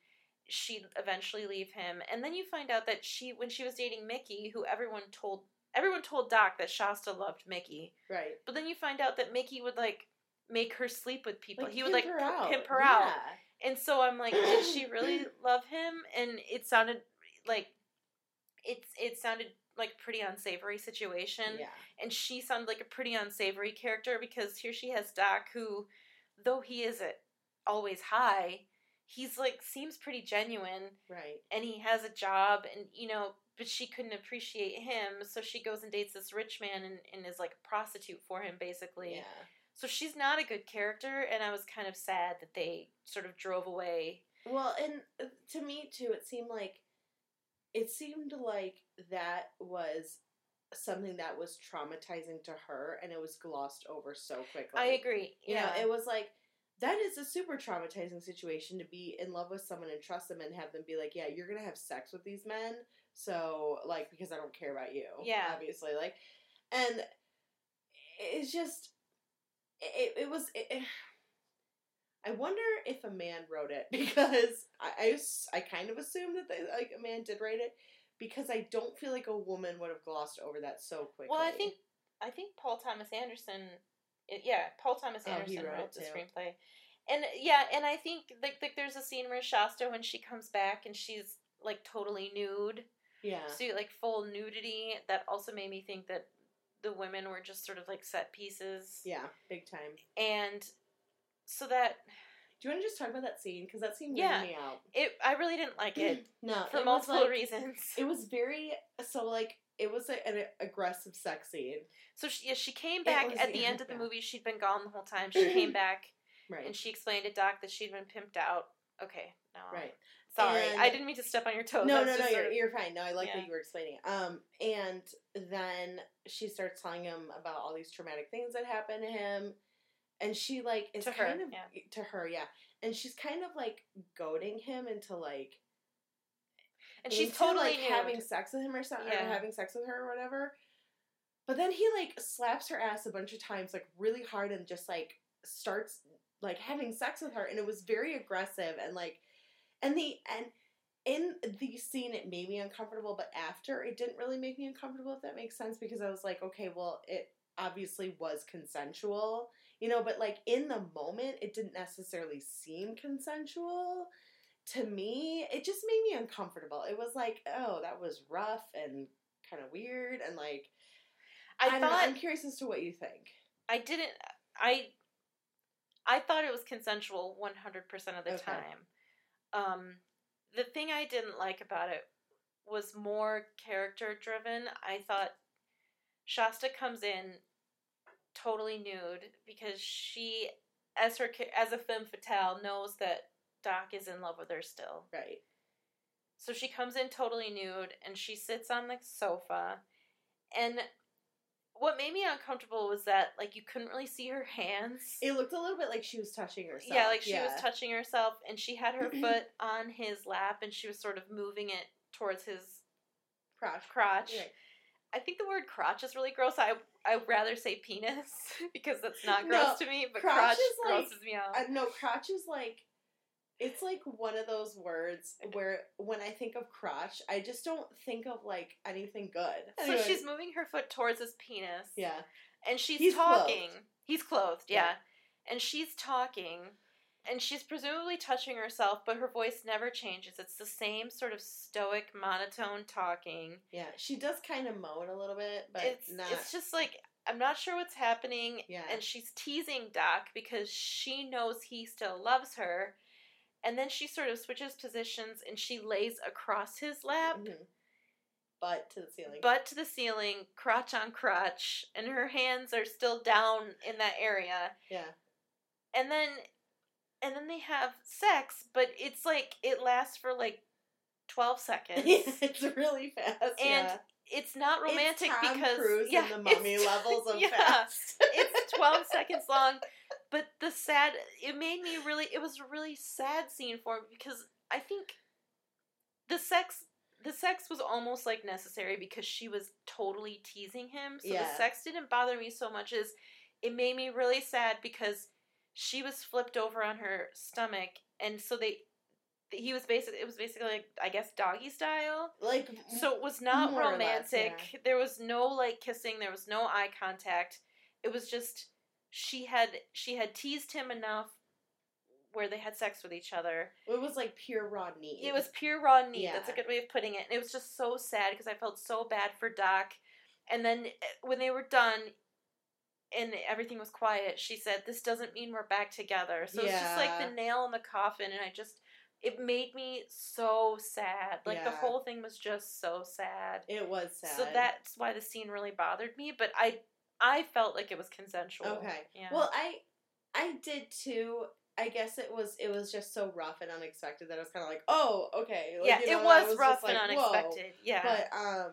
She'd eventually leave him and then you find out that she when she was dating Mickey, who everyone told everyone told Doc that Shasta loved Mickey. right. But then you find out that Mickey would like make her sleep with people. he would like her pimp her out. And so I'm like, did she really (clears throat) love him? And it sounded like it's it sounded like a pretty unsavory situation. Yeah. And she sounded like a pretty unsavory character because here she has Doc who, though he isn't always high, he's like seems pretty genuine Right. and he has a job and you know but she couldn't appreciate him so she goes and dates this rich man and, and is like a prostitute for him basically Yeah. So she's not a good character, and I was kind of sad that they sort of drove away. Well, and uh, to me too, it seemed like it seemed like that was something that was traumatizing to her, and it was glossed over so quickly. I agree. You Yeah, know, it was like that is a super traumatizing situation to be in love with someone and trust them and have them be like, yeah, you're gonna have sex with these men, so like because I don't care about you. Yeah. obviously, like, and it's just it. It was. It, I wonder if a man wrote it (laughs) because I I kind of assume that they, like a man did write it because I don't feel like a woman would have glossed over that so quickly. well, I think I think Paul Thomas Anderson. it- yeah, Paul Thomas Oh, Anderson wrote wrote, the screenplay, and yeah, and I think like, like there's a scene where Shasta when she comes back and she's like totally nude, yeah, so like full nudity. That also made me think that the women were just sort of like set pieces, yeah, big time. and so that Do you want to just talk about that scene because that scene Yeah. me out. it I really didn't like it (clears throat) no, for it multiple like- reasons. It was very so like it was like an aggressive sex scene, So she, yeah, she came back at the end of the yeah. movie. She'd been gone the whole time. She came (clears throat) back right? and she explained to Doc that she'd been pimped out. Okay, no, right. Sorry, And- I didn't mean to step on your toes. No, no, no, you're, you're fine. No, I like Yeah. what you were explaining. Um, and then she starts telling him about all these traumatic things that happened to him, and she like is To her, kind of yeah. Eh, to her, yeah, and she's kind of like goading him into like and she's totally like nude. having sex with him or something, Yeah. or having sex with her or whatever. But then he like slaps her ass a bunch of times, like really hard, and just like starts like having sex with her, and it was very aggressive and like, and the and in the scene it made me uncomfortable, but after it didn't really make me uncomfortable. If that makes sense, because I was like, okay, well, it obviously was consensual, you know, but like in the moment, it didn't necessarily seem consensual. To me, it just made me uncomfortable. It was like, oh, that was rough and kind of weird, and like, I I thought I'm curious as to what you think. I didn't. I I thought it was consensual one hundred percent of the Okay. time. Um, the thing I didn't like about it was more character driven. I thought Shasta comes in totally nude because she, as her as a femme fatale, knows that Doc is in love with her still. Right. So she comes in totally nude and she sits on the sofa. And what made me uncomfortable was that like you couldn't really see her hands. It looked a little bit like she was touching herself. yeah, like she yeah. was touching herself and she had her (clears throat) foot on his lap and she was sort of moving it towards his crotch. crotch. Right. I think the word crotch is really gross. I I'd rather say penis (laughs) because that's not No, gross to me, but crotch crotch, is like- grosses me out. Uh, no, crotch is like it's like one of those words where when I think of crotch, I just don't think of like anything good. so Anyway, she's moving her foot towards his penis. yeah, and she's He's talking. clothed. He's clothed, Yeah. yeah. And she's talking, and she's presumably touching herself, but her voice never changes. It's the same sort of stoic, monotone talking. yeah. She does kind of moan a little bit, but it's not. it's just like I'm not sure what's happening. Yeah. And she's teasing Doc because she knows he still loves her. And then she sort of switches positions and she lays across his lap, Mhm. butt to the ceiling. butt to the ceiling, crotch on crotch, and her hands are still down in that area. yeah, and then and then they have sex but it's like it lasts for like 12 seconds (laughs) it's really fast. and yeah. it's not romantic it's because Cruise yeah and the (laughs) mummy levels of yeah, fast. it's 12 (laughs) seconds long but the sad it made me really it was a really sad scene for me because i think the sex the sex was almost like necessary because she was totally teasing him so Yeah. the sex didn't bother me so much as it made me really sad because she was flipped over on her stomach and so they he was basically it was basically like i guess doggy style like so it was not or less, romantic. There was no like kissing. There was no eye contact. It was just she had she had teased him enough where they had sex with each other. it was like pure raw need. It was pure raw need. That's a good way of putting it. And it was just so sad because I felt so bad for Doc. And then eh, when they were done and everything was quiet, she said, "This doesn't mean we're back together." So it's just like the nail in the coffin, and I just. It made me so sad. Like the whole thing was just so sad. It was sad. So that's why the scene really bothered me, but I I felt like it was consensual. Okay. Yeah. Well, I I did too. I guess it was it was just so rough and unexpected that I was kind of like, oh, okay. Like, yeah, you know, it I was, just rough like, and whoa. unexpected. Yeah. But um,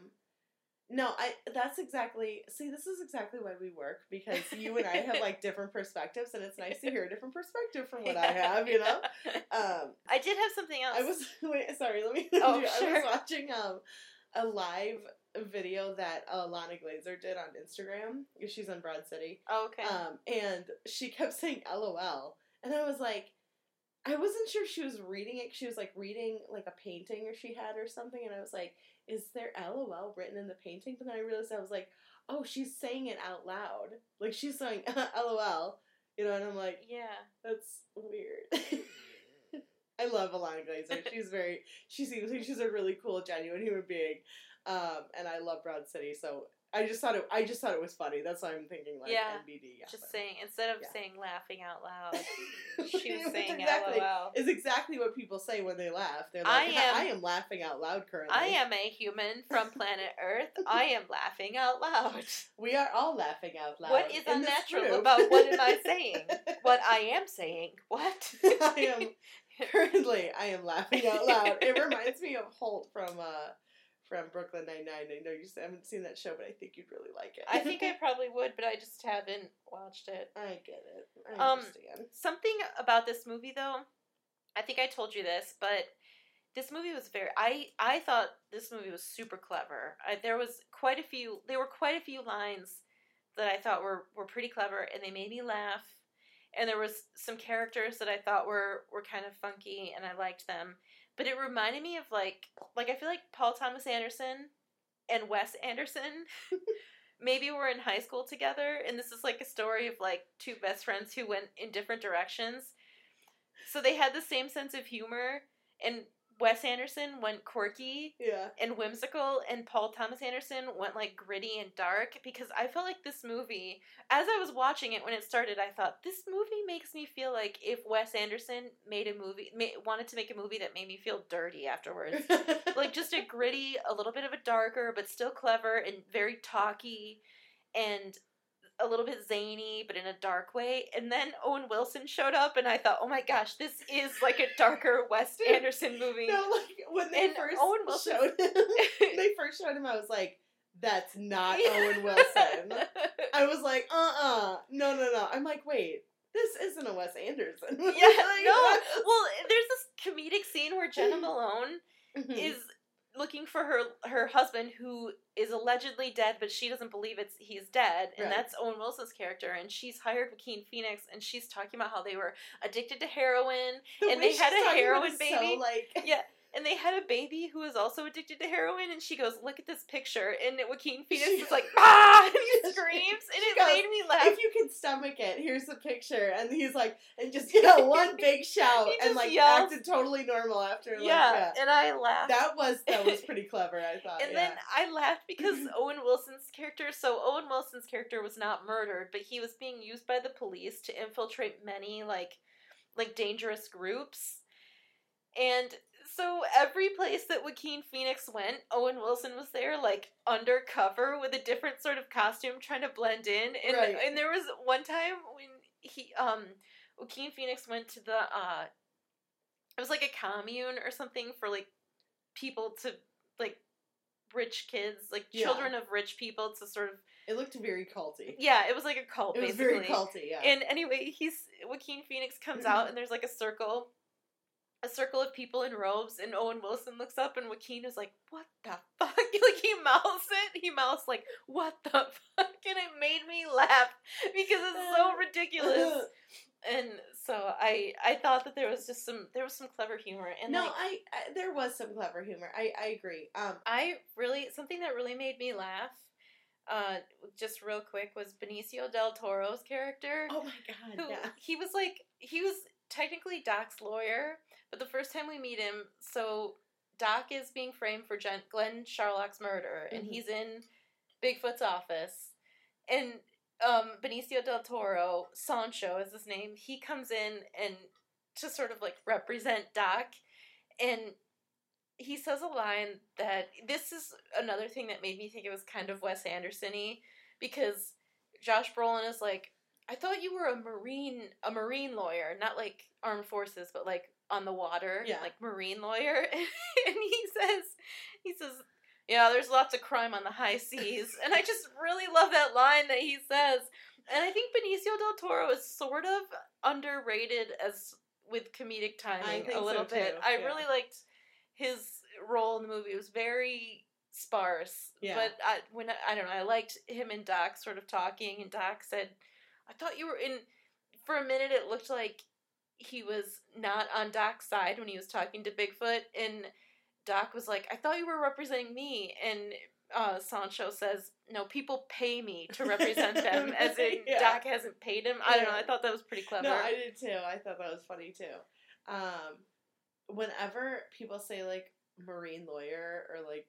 no, I that's exactly. See, this is exactly why we work because you and I have like different perspectives, and it's nice to hear a different perspective from what I (laughs) have. You know. (laughs) Um, I did have something else. I was (laughs) wait, sorry. Let me. Oh, I sure. was watching um a live video that uh, Lana Glazer did on Instagram. She's in Broad City. Oh, okay. Um, and she kept (laughs) saying LOL. And I was like, I wasn't sure she was reading it. She was like reading like a painting or she had or something. And I was like, is there LOL written in the painting? But then I realized I was like, oh, she's saying it out loud. Like she's saying (laughs) LOL. You know, and I'm like, yeah. that's weird. (laughs) I love Ilana Glazer. She's very, she seems like she's a really cool, genuine human being. Um, and I love Broad City, so I just thought it. I just thought it was funny. That's why I'm thinking like Yeah. NBD. Yeah, Just but- saying instead of Yeah. saying laughing out loud, (laughs) she was saying exactly, LOL. Is exactly what people say when they laugh. They're I like, am- I am laughing out loud currently. I am a human from planet (laughs) Earth. I am laughing out loud. We are all laughing out loud. What is unnatural about what am I saying? (laughs) What I am saying. What? I am currently. I am laughing out loud. It reminds me of Holt from uh from Brooklyn Nine Nine. I know you haven't seen that show, but I think you'd really like it. I think I probably would, but I just haven't watched it. I get it. I Um, understand. Something about this movie, though, I think I told you this, but this movie was very. I I thought this movie was super clever. I, there was quite a few. There were quite a few lines that I thought were were pretty clever, and they made me laugh. And there was some characters that I thought were were kind of funky, and I liked them. But it reminded me of like like I feel like Paul Thomas Anderson and Wes Anderson (laughs) maybe were in high school together and this is like a story of like two best friends who went in different directions. So they had the same sense of humor and Wes Anderson went quirky Yeah. and whimsical, and Paul Thomas Anderson went like gritty and dark because I felt like this movie, as I was watching it when it started, I thought this movie makes me feel like if Wes Anderson made a movie, ma- wanted to make a movie that made me feel dirty afterwards. (laughs) like just a gritty, a little bit of a darker, but still clever and very talky and a little bit zany, but in a dark way. And then Owen Wilson showed up, and I thought, oh my gosh, this is like a darker Wes (laughs) Anderson movie. No, like when they And first Owen Wilson- showed (laughs) him, they first showed him, I was like, "That's not Owen Wilson." (laughs) I was like, "Uh, uh no, no, no." I'm like, "Wait, this isn't a Wes Anderson." movie." Yeah, Like, no. Well, there's this comedic scene where Jena Malone Mhm. is looking for her her husband who is allegedly dead, but she doesn't believe it's he's dead, and Right. that's Owen Wilson's character. And she's hired Joaquin Phoenix, and she's talking about how they were addicted to heroin, The and they had a heroin baby. So, like, yeah, and they had a baby who was also addicted to heroin, and she goes, "Look at this picture," and Joaquin Phoenix She- is (laughs) like, "Ah!" and he screams, and it goes, made me laugh. if you can stomach it, here's the picture, and he's like, and just you (laughs) know, one big shout, and like yells. acted totally normal after. Like, yeah, yeah, and I laughed. that was that was (laughs) pretty clever. I thought. And yeah. then I laughed because Owen Wilson's character. So Owen Wilson's character was not murdered, but he was being used by the police to infiltrate many like like dangerous groups. And so every place that Joaquin Phoenix went, Owen Wilson was there, like undercover with a different sort of costume, trying to blend in. And Right. and there was one time when he um Joaquin Phoenix went to the uh it was like a commune or something for like people to like rich kids, like Yeah. children of rich people to sort of it looked very culty. yeah, it was like a cult It was basically. very culty. Yeah. And anyway, he's Joaquin Phoenix comes out (clears throat) and there's like a circle, a circle of people in robes, and Owen Wilson looks up and Joaquin is like, "What the (laughs) fuck?" Like he mouths it. He mouths like, "What the (laughs) fuck?" And it made me laugh because it's so (laughs) ridiculous. And so I I thought that there was just some there was some clever humor and no, like, I, I there was some clever humor. I I agree. Um, I really something that really made me laugh. Uh, just real quick was Benicio del Toro's character. oh my god, who yeah. he was like he was technically Doc's lawyer, but the first time we meet him, so Doc is being framed for Jen, Glen Charlock's murder, and Mhm. he's in Bigfoot's office, and um, Benicio del Toro, Sancho is his name. He comes in and to sort of like represent Doc, and he says a line that this is another thing that made me think it was kind of Wes Anderson-y because Josh Brolin is like, I thought you were a marine a marine lawyer, not like armed forces, but like on the water, Yeah. like marine lawyer. (laughs) and he says he says, Yeah, there's lots of crime on the high seas. and I just really love that line that he says. And I think Benicio del Toro is sort of underrated as with comedic timing a little so, bit. too, I yeah. really liked his role in the movie. It was very sparse. Yeah. But I when I, I don't know, I liked him and Doc sort of talking and Doc said, I thought you were in for a minute it looked like he was not on Doc's side when he was talking to Bigfoot and Doc was like, I thought you were representing me and uh, Sancho says, No, people pay me to represent them (laughs) as in Yeah. Doc hasn't paid him. I don't know, I thought that was pretty clever. No, I did too. I thought that was funny too. Um, whenever people say like marine lawyer or like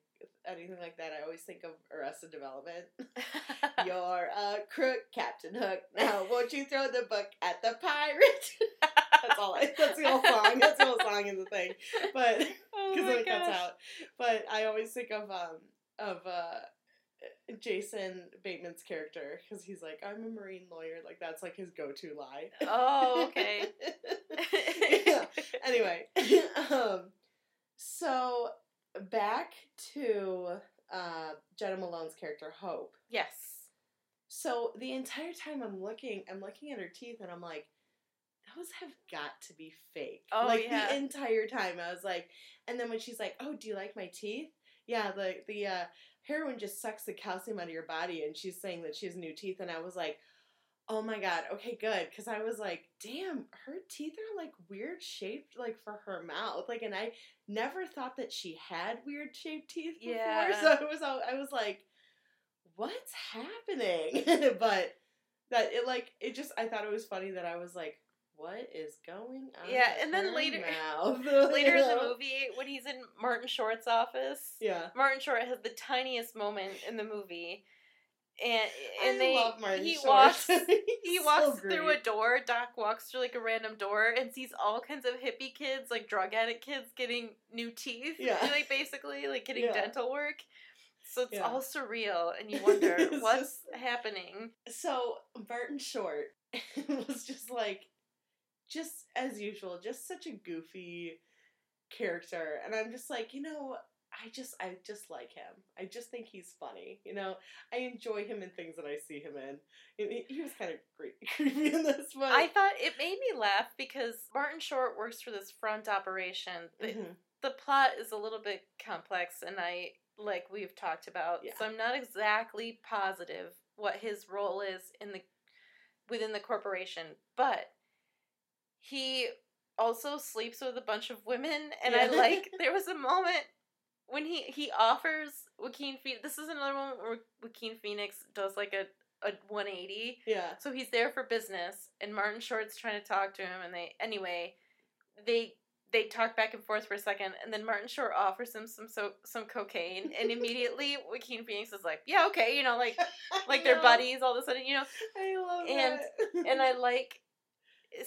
anything like that, I always think of Arrested Development. (laughs) You're a crook, Captain Hook. (laughs) Now, won't you throw the book at the pirate? (laughs) that's all. I, that's the whole song. That's the whole song in the thing. But oh because then it cuts out. But I always think of um of uh Jason Bateman's character because he's like I'm a marine lawyer. Like that's like his go-to lie. Oh, okay. yeah. Anyway, um, so back to uh, Jena Malone's character Hope. yes. So the entire time I'm looking, I'm looking at her teeth, and I'm like, those have got to be fake. Oh, like yeah. the entire time, I was like, and then when she's like, "Oh, do you like my teeth?" Yeah, the the uh, heroin just sucks the calcium out of your body, and she's saying that she has new teeth, and I was like, Oh my god. Okay, good. Because I was like, damn, her teeth are like weird shaped, like for her mouth. Like, and I never thought that she had weird shaped teeth before. Yeah. So it was, all- I was like, what's happening? (laughs) but that it like it just. I thought it was funny that I was like, what is going on? Yeah, and then later-? (laughs) Later in the (laughs) movie, when he's in Martin Short's office, Yeah. Martin Short has the tiniest moment in the movie, and and I they love Martin he Short. walks (laughs) he walks so through a door. Doc walks through like a random door and sees all kinds of hippie kids, like drug addict kids, getting new teeth. Yeah. (laughs) like basically like getting Yeah. dental work. So it's Yeah. all surreal, and you (laughs) wonder what's just- happening. So Martin Short was just like, just as usual, just such a goofy character, and I'm just like, you know, I just, I just like him. I just think he's funny. You know, I enjoy him in things that I see him in. He, he was kind of great, (laughs) creepy in this one. I thought it made me laugh because Martin Short works for this front operation. The, Mhm. the plot is a little bit complex, and I like we've talked about. Yeah. So I'm not exactly positive what his role is in the within the corporation, but he also sleeps with a bunch of women, and I like (laughs) there was a moment when he he offers Joaquin Phoenix. This is another one where Joaquin Phoenix does like a a 180. Yeah. So he's there for business, and Martin Short's trying to talk to him, and they anyway, they they talk back and forth for a second, and then Martin Short offers him some so some cocaine, and (laughs) immediately Joaquin Phoenix is like, yeah, okay, you know, like (laughs) like they're buddies all of a sudden, you know, I love And- that. and I (laughs) like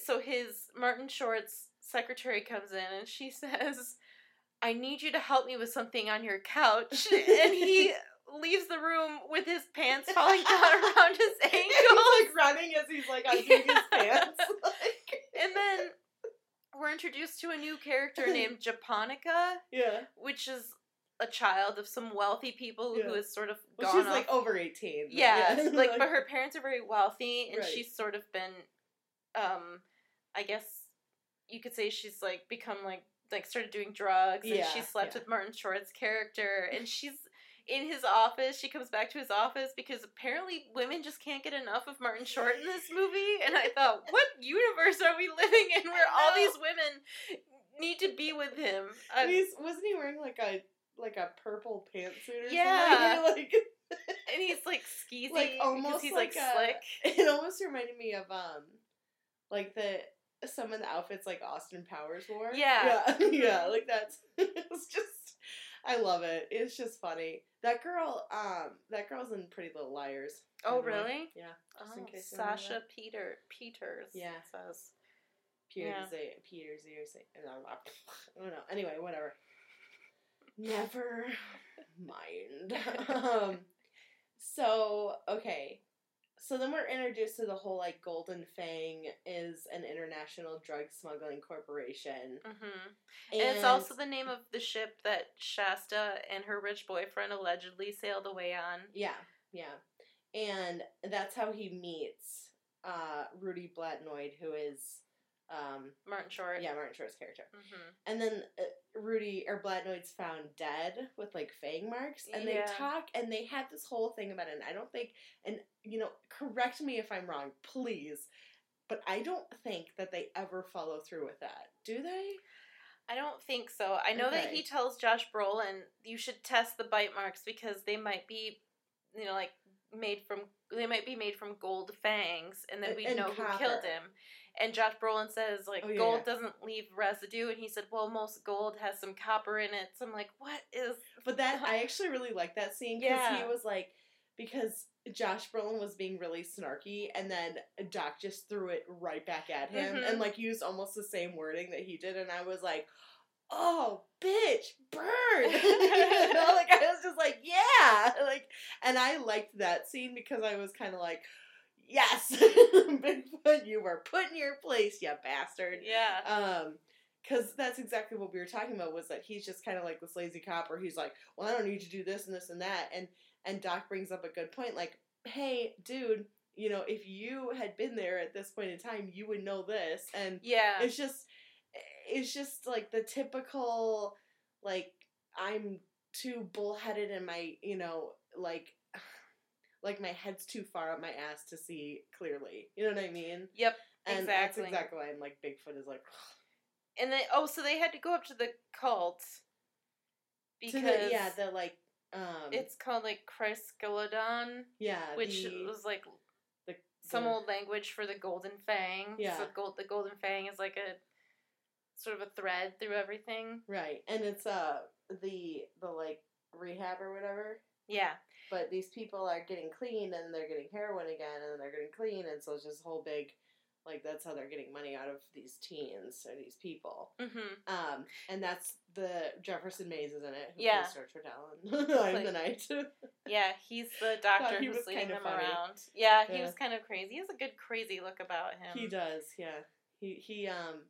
so his Martin Short's secretary comes in and she says, "I need you to help me with something on your couch," (laughs) and he leaves the room with his pants (laughs) falling down around his ankles. he's like running as he's like undoing his (laughs) pants. Like, And then we're introduced to a new character named Japonica, yeah. which is a child of some wealthy people who Yeah. has sort of Well, she's off. like over eighteen. yeah, like, like- but her parents are very wealthy, and Right. she's sort of been, um, I guess you could say she's like become like like started doing drugs, and Yeah, she slept yeah. with Martin Short's character, and she's. In his office, she comes back to his office because apparently women just can't get enough of Martin Short in this movie. And I thought, (laughs) what universe are we living in where all these women need to be with him? Uh, he's wasn't he wearing like a like a purple pantsuit or Yeah. something? (laughs) Like and he's like skeezy like because almost he's like, like, a- slick. it almost reminded me of um like the some of the outfits like Austin Powers wore. Yeah. Yeah. (laughs) yeah, like that's (laughs) it's just I love it. It's just funny. That girl, um, that girl's in Pretty Little Liars. Oh, by the way. really? Yeah. Just Oh, in case you didn't know Sasha. Peter Peters. Yeah. says Peter Yeah. Z, Peter Z or say, I don't know. I don't know. Anyway, whatever. Never (laughs) mind. um, so okay, so then we're introduced to the whole like Golden Fang is an international drug smuggling corporation, hmm And, it's also the name of the ship that Shasta and her rich boyfriend allegedly sailed away on. yeah, yeah, and that's how he meets uh, Rudy Blatnoyd, who is um, Martin Short. yeah Martin Short's character. hmm And then uh, Rudy or Blatnoyd's found dead with like fang marks, and they talk and they had this whole thing about it. And I don't think, and you know, correct me if I'm wrong, please, but I don't think that they ever follow through with that. Do they? I don't think so. I know that he tells Josh Brolin you should test the bite marks because they might be, you know, like made from they might be made from gold fangs, and then we know who killed him. And Josh Brolin says like Oh, yeah, gold yeah. doesn't leave residue, and he said, well, most gold has some copper in it. So I'm like, what is? But that I (laughs) actually really like that scene because Yeah. he was like because Josh Brolin was being really snarky, and then Doc just threw it right back at him Mhm. and like used almost the same wording that he did, and I was like, "Oh, bitch, burn!" (laughs) you know, like I was just like, "Yeah," like, and I liked that scene because I was kind of like. Yes, (laughs) Bigfoot, you were put in your place, you bastard. Yeah. Um, because that's exactly what we were talking about was that he's just kind of like this lazy cop where he's like, well, I don't need to do this and this and that, and and Doc brings up a good point, like, hey, dude, you know, if you had been there at this point in time, you would know this, and Yeah. it's just, it's just like the typical, like, I'm too bullheaded in my, you know, like. Like my head's too far up my ass to see clearly. You know what I mean? Yep. And Exactly. that's exactly why I'm like Bigfoot is like And then oh, so they had to go up to the cult because the, yeah the like um it's called like Chryskylodon, yeah which the, was like the, some old language for the golden fang. Yeah. So gold, the golden fang is like a sort of a thread through everything. right and it's uh the the like rehab or whatever Yeah. But these people are getting clean and they're getting heroin again and they're getting clean and so it's just a whole big like that's how they're getting money out of these teens or these people Mm-hmm. um and that's the jefferson mays is in it who Yeah. plays George Talon. i'm the knight (laughs) Yeah, he's the doctor he who's was leading them funny. around. Yeah, he Yeah. was kind of crazy. He has a good crazy look about him. he does yeah he he um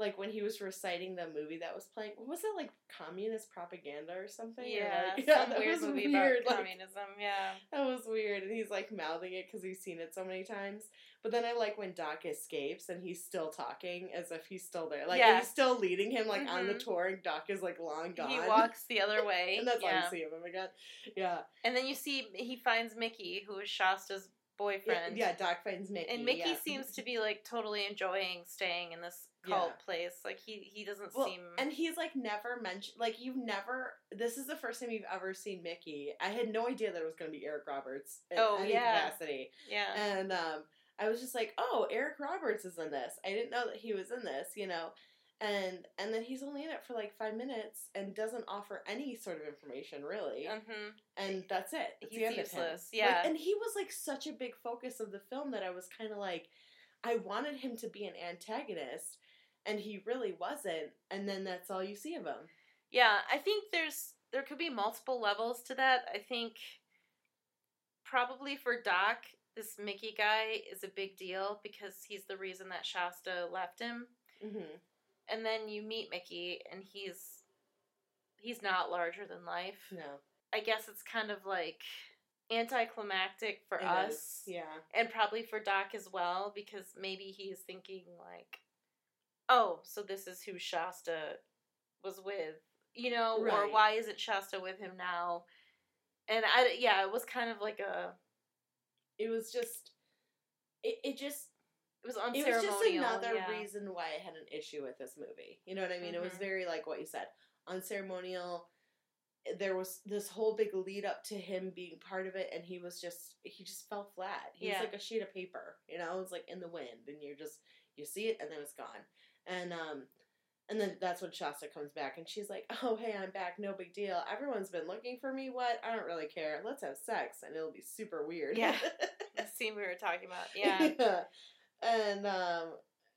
like when he was reciting the movie that was playing what was it like communist propaganda or something Or, Yeah, like- (laughs) some that weird was movie weird, about like- communism. Yeah. That was weird, and he's like mouthing it because he's seen it so many times. But then I like when Doc escapes and he's still talking as if he's still there, like Yeah. he's still leading him like on the Mhm. tour, and Doc is like long gone. He walks the other (laughs) way. and that's why yeah. I see him. Oh my god, yeah, And then you see he finds Mickey, who is Shasta's yeah, boyfriend. yeah. Doc finds Mickey, And Mickey yeah. seems to be like totally enjoying staying in this cult Yeah. place. Like he he doesn't Well, seem and he's like never mentioned. Like you've never. This is the first time you've ever seen Mickey. I had no idea that it was going to be Eric Roberts in Oh, yeah. capacity. yeah. and um, I was just like, "Oh, Eric Roberts is in this." I didn't know that he was in this, you know, and and then he's only in it for like five minutes and doesn't offer any sort of information really, hmm and that's it. That's He's the end of him. useless, Like, yeah. and he was like such a big focus of the film that I was kind of like, I wanted him to be an antagonist, and he really wasn't. And then that's all you see of him. Yeah, I think there's there could be multiple levels to that. I think probably for Doc, this Mickey guy is a big deal because he's the reason that Shasta left him. Mm-hmm. And then you meet Mickey and he's he's not larger than life. No, I guess it's kind of like anticlimactic for It us. is. yeah. And probably for Doc as well, because maybe he's thinking like, oh, so this is who Shasta was with, you know, or why isn't Shasta with him now? And I, yeah, it was kind of like a, It was just, it, it just it was it unceremonial. was just another yeah. reason why I had an issue with this movie. You know what I mean? It was Mhm. very like what you said, unceremonial. There was this whole big lead up to him being part of it, and he was just he just fell flat. He Yeah. was like a sheet of paper, you know. It was like in the wind, and you're just you see it, and then it's gone. And um, and then that's when Shasta comes back, and she's like, "Oh hey, I'm back. No big deal. Everyone's been looking for me. What? I don't really care. Let's have sex, and it'll be super weird." Yeah. (laughs) The scene we were talking about. (laughs) Yeah. And um,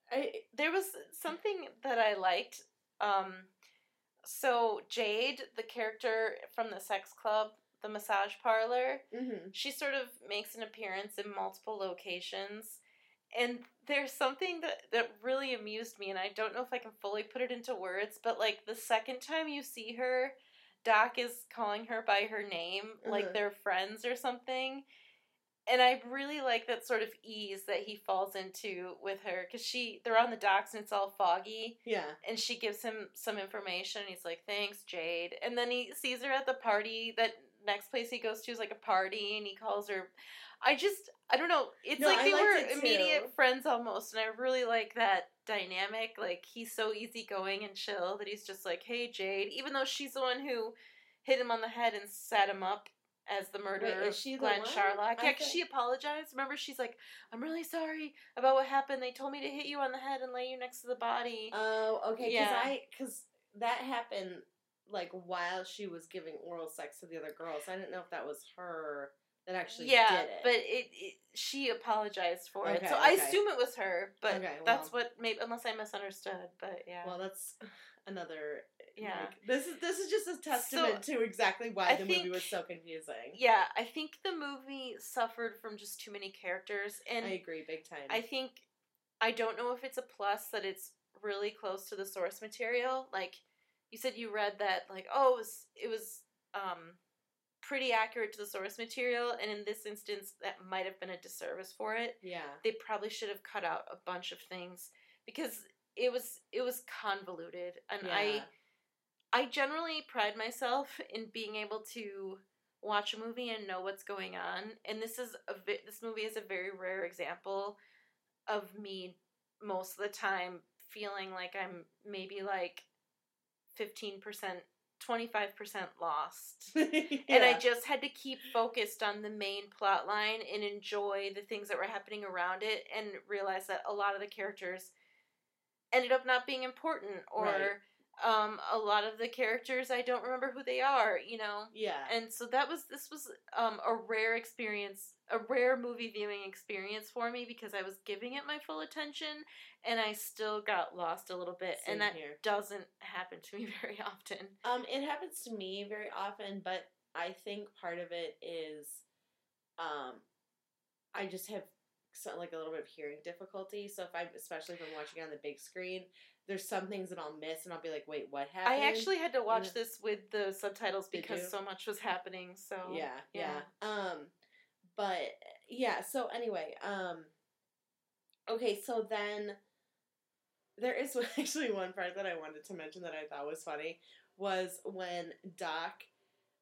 I there was something that I liked. Um, so Jade, the character from the sex club, the massage parlor, mhm. she sort of makes an appearance in multiple locations. And there's something that, that really amused me, and I don't know if I can fully put it into words, but like the second time you see her, Doc is calling her by her name, Uh-huh. like they're friends or something. And I really like that sort of ease that he falls into with her because she they're on the docks and it's all foggy yeah, and she gives him some information he's like thanks Jade and then he sees her at the party that next place he goes to is like a party and he calls her I just I don't know it's No, like I they were too. immediate friends almost and I really like that dynamic like he's so easygoing and chill that he's just like hey Jade even though she's the one who hit him on the head and set him up as the murderer is of she Glen? Charlock. I Yeah, she apologized. Remember, she's like, "I'm really sorry about what happened. They told me to hit you on the head and lay you next to the body." Oh, okay. Because Yeah. I because that happened like while she was giving oral sex to the other girls. I didn't know if that was her that actually yeah, did it. but it, it she apologized for it, Okay, so I assume it was her. But Okay, that's what maybe unless I misunderstood. But yeah, well, that's (sighs) another. Yeah. like, this is this is just a testament to exactly why I the movie was so confusing. yeah, I think the movie suffered from just too many characters, and I agree, big time. I think I don't know if it's a plus that it's really close to the source material. Like you said, you read that like oh it was it was um, pretty accurate to the source material, and in this instance, that might have been a disservice for it. yeah. They probably should have cut out a bunch of things because it was it was convoluted, and yeah. I I generally pride myself in being able to watch a movie and know what's going on. And this is a vi- this movie is a very rare example of me most of the time feeling like I'm maybe like 15%, 25% lost. (laughs) And I just had to keep focused on the main plot line and enjoy the things that were happening around it and realize that a lot of the characters ended up not being important or Right. Um, a lot of the characters I don't remember who they are, you know. yeah. And so that was this was um, a rare experience, a rare movie viewing experience for me because I was giving it my full attention and I still got lost a little bit, Same and that here. doesn't happen to me (laughs) very often. Um, it happens to me very often, but I think part of it is, um, I just have so, like a little bit of hearing difficulty. So if I'm, especially if I'm watching on the big screen, there's some things that I'll miss, and I'll be like, "Wait, what happened?" I actually had to watch this with the subtitles because so much was happening. So yeah, yeah, yeah. Um, but yeah. So anyway, um, okay. So then there is (laughs) actually one part that I wanted to mention that I thought was funny was when Doc,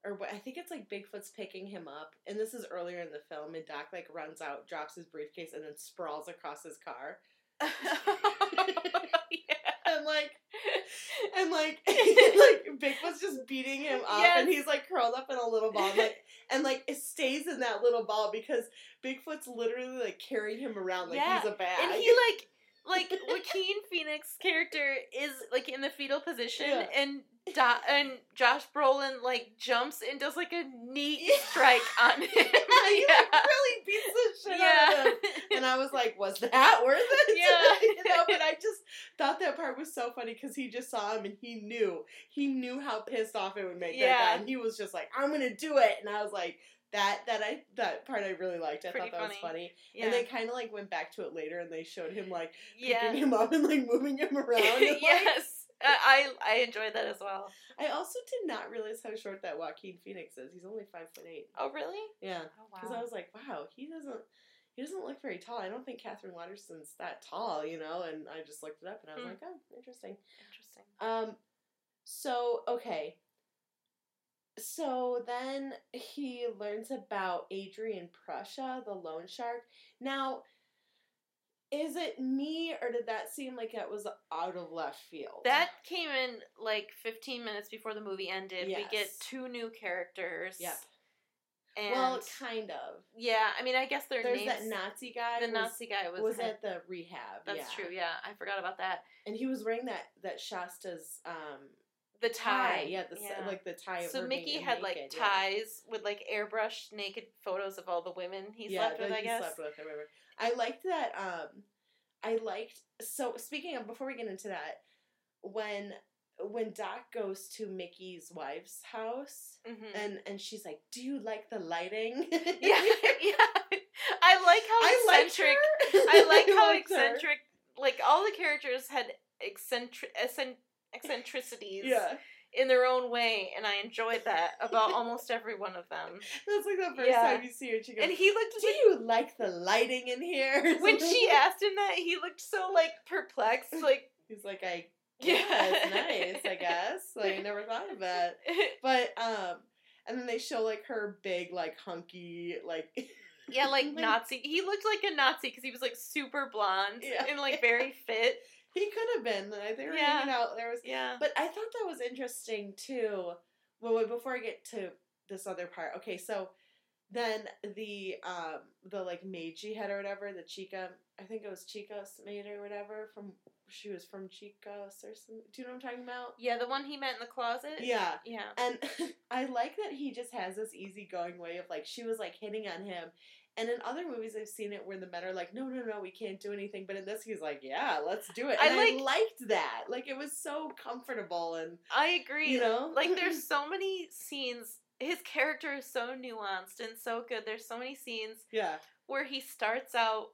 or I think it's like Bigfoot's picking him up, and this is earlier in the film, and Doc like runs out, drops his briefcase, and then sprawls across his car, (laughs) (laughs) and like. (laughs) And like, (laughs) (laughs) like Bigfoot's just beating him up, and he's like curled up in a little ball, like, and like it stays in that little ball because Bigfoot's literally like carrying him around like Yeah, he's a bag. and he like like Joaquin Phoenix character is like in the fetal position Yeah. and Do- and Josh Brolin like jumps and does like a knee Yeah. strike on (laughs) him. he like really beats the shit out of him. And I was like, was that worth it? (laughs) Yeah. you know, but I just thought that part was so funny because he just saw him and he knew. He knew how pissed off it would make that guy. And he was just like, I'm gonna do it. And I was like, that that I that part I really liked. I Pretty thought that was funny. funny. yeah. And they kind of like went back to it later and they showed him like yeah. picking him up and like moving him (laughs) around. And, yes. Uh, I I enjoyed that as well. I also did not realize how short that Joaquin Phoenix is. He's only five foot eight. Oh really? Yeah. Oh wow. Because I was like, wow, he doesn't he doesn't look very tall. I don't think Katherine Waterston's that tall, you know. And I just looked it up, and I was Hmm. like, oh, interesting. Interesting. Um, so okay. So then he learns about Adrian Prussia, the loan shark. Now, is it me or did that seem like it was out of left field? That came in like 15 minutes before the movie ended. We get two new characters. Yep. And well, kind of. yeah, I mean, I guess their There's names. that Nazi guy. the was, Nazi guy was, was had- at the rehab. That's yeah. true. Yeah, I forgot about that. And he was wearing that that Shasta's um The tie. Yeah, the yeah. like the tie. so Mickey had like naked, yeah. ties with like airbrushed naked photos of all the women he yeah, slept with. I guess. slept with or whatever. I liked that. Um, I liked. So speaking of, before we get into that, when when Doc goes to Mickey's wife's house hmm and and she's like, "Do you like the lighting?" (laughs) yeah, yeah. I like how I eccentric. I like (laughs) how liked her. eccentric. Like all the characters had eccentric eccentricities. Yeah, in their own way, and I enjoyed that about almost every one of them. (laughs) that's like the first Yeah. time you see her. She goes, And he looked "Do you like the lighting in here?" (laughs) when she asked him that, he looked so like perplexed, like (laughs) he's like, "I yeah, yeah, it's nice, I guess. Like I never thought of that." But um, and then they show like her big, like hunky, like yeah, like Like- Nazi. He looked like a Nazi because he was like super blonde Yeah. and like very fit. He could have been. They were Yeah. hanging out. There was, Yeah. but I thought that was interesting too. Well, wait, before I get to this other part, okay, so then the um the like Meiji head or whatever, the Chica, I think it was Chica's maid or whatever from she was from Chica's or something. Do you know what I'm talking about? Yeah, the one he met in the closet. Yeah. Yeah. And (laughs) I like that he just has this easygoing way of like she was like hitting on him. And in other movies I've seen it where the men are like, No, no, no, we can't do anything. But in this he's like, Yeah, let's do it. I And I, like- liked that. Like it was so comfortable and I agree. you know like there's (laughs) so many scenes. His character is so nuanced and so good. There's so many scenes Yeah. where he starts out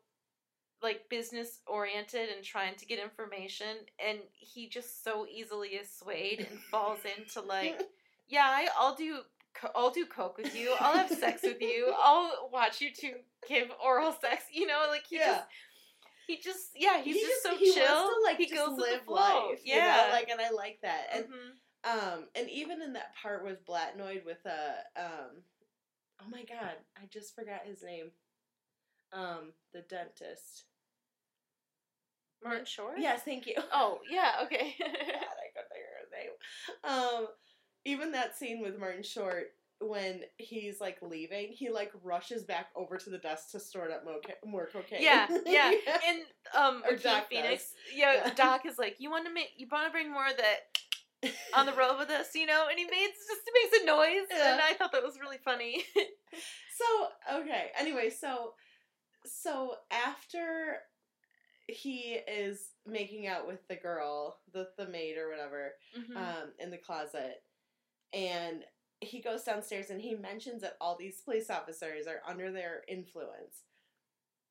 like business oriented and trying to get information and he just so easily is swayed and falls into like (laughs) yeah I, i'll do co- i'll do coke with you i'll have sex with you (laughs) i'll watch you two give oral sex you know like he Yeah. just he just yeah he's He just, so he chill to like he just goes live life. yeah You know? Like and I like that. And Mhm. um and even in that part with Blatnoyd with a um oh my god, I just forgot his name. Um, the dentist. Martin Short? Yes, thank you. Oh, yeah, okay. (laughs) God, I couldn't of his name. Um, even that scene with Martin Short when he's like leaving, he like rushes back over to the desk to store up mo- more cocaine. (laughs) yeah, yeah. And um Or Doc Phoenix, yeah, Yeah. Doc is like, You wanna make you wanna bring more of that (laughs) on the road with us, you know? And he made just makes a noise Yeah. and I thought that was really funny. So okay. Anyway, so so after he is making out with the girl, the the maid or whatever, Mhm. um, in the closet, and he goes downstairs and he mentions that all these police officers are under their influence,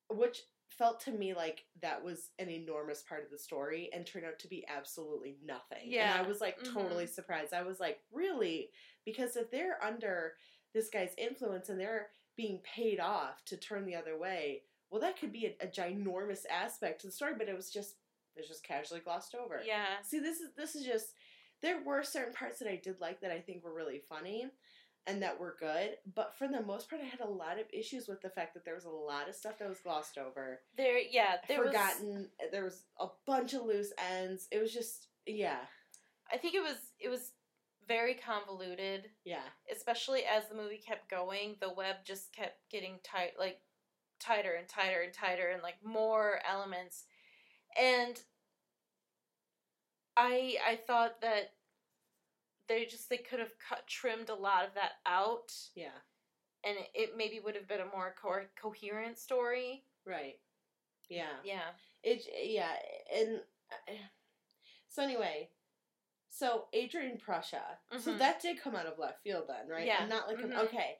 which felt to me like that was an enormous part of the story and turned out to be absolutely nothing. Yeah. And I was like mm-hmm. totally surprised. I was like, really? Because if they're under this guy's influence and they're being paid off to turn the other way, well, that could be a, a ginormous aspect to the story, but it was just it was just casually glossed over. yeah. See, this is this is just there were certain parts that I did like that I think were really funny and that were good, but for the most part I had a lot of issues with the fact that there was a lot of stuff that was glossed over. There yeah, there was forgotten uh, there was a bunch of loose ends. It was just yeah. I think it was it was very convoluted, Yeah. especially as the movie kept going. The web just kept getting tight, like tighter and tighter and tighter, and like more elements. And I I thought that they just they could have cut trimmed a lot of that out, Yeah. and it, it maybe would have been a more co- coherent story. Right. Yeah. Yeah. It yeah, and uh, so anyway, so Adrian Prussia. So Mhm. that did come out of left field then, right? Yeah. Not like Mhm. okay,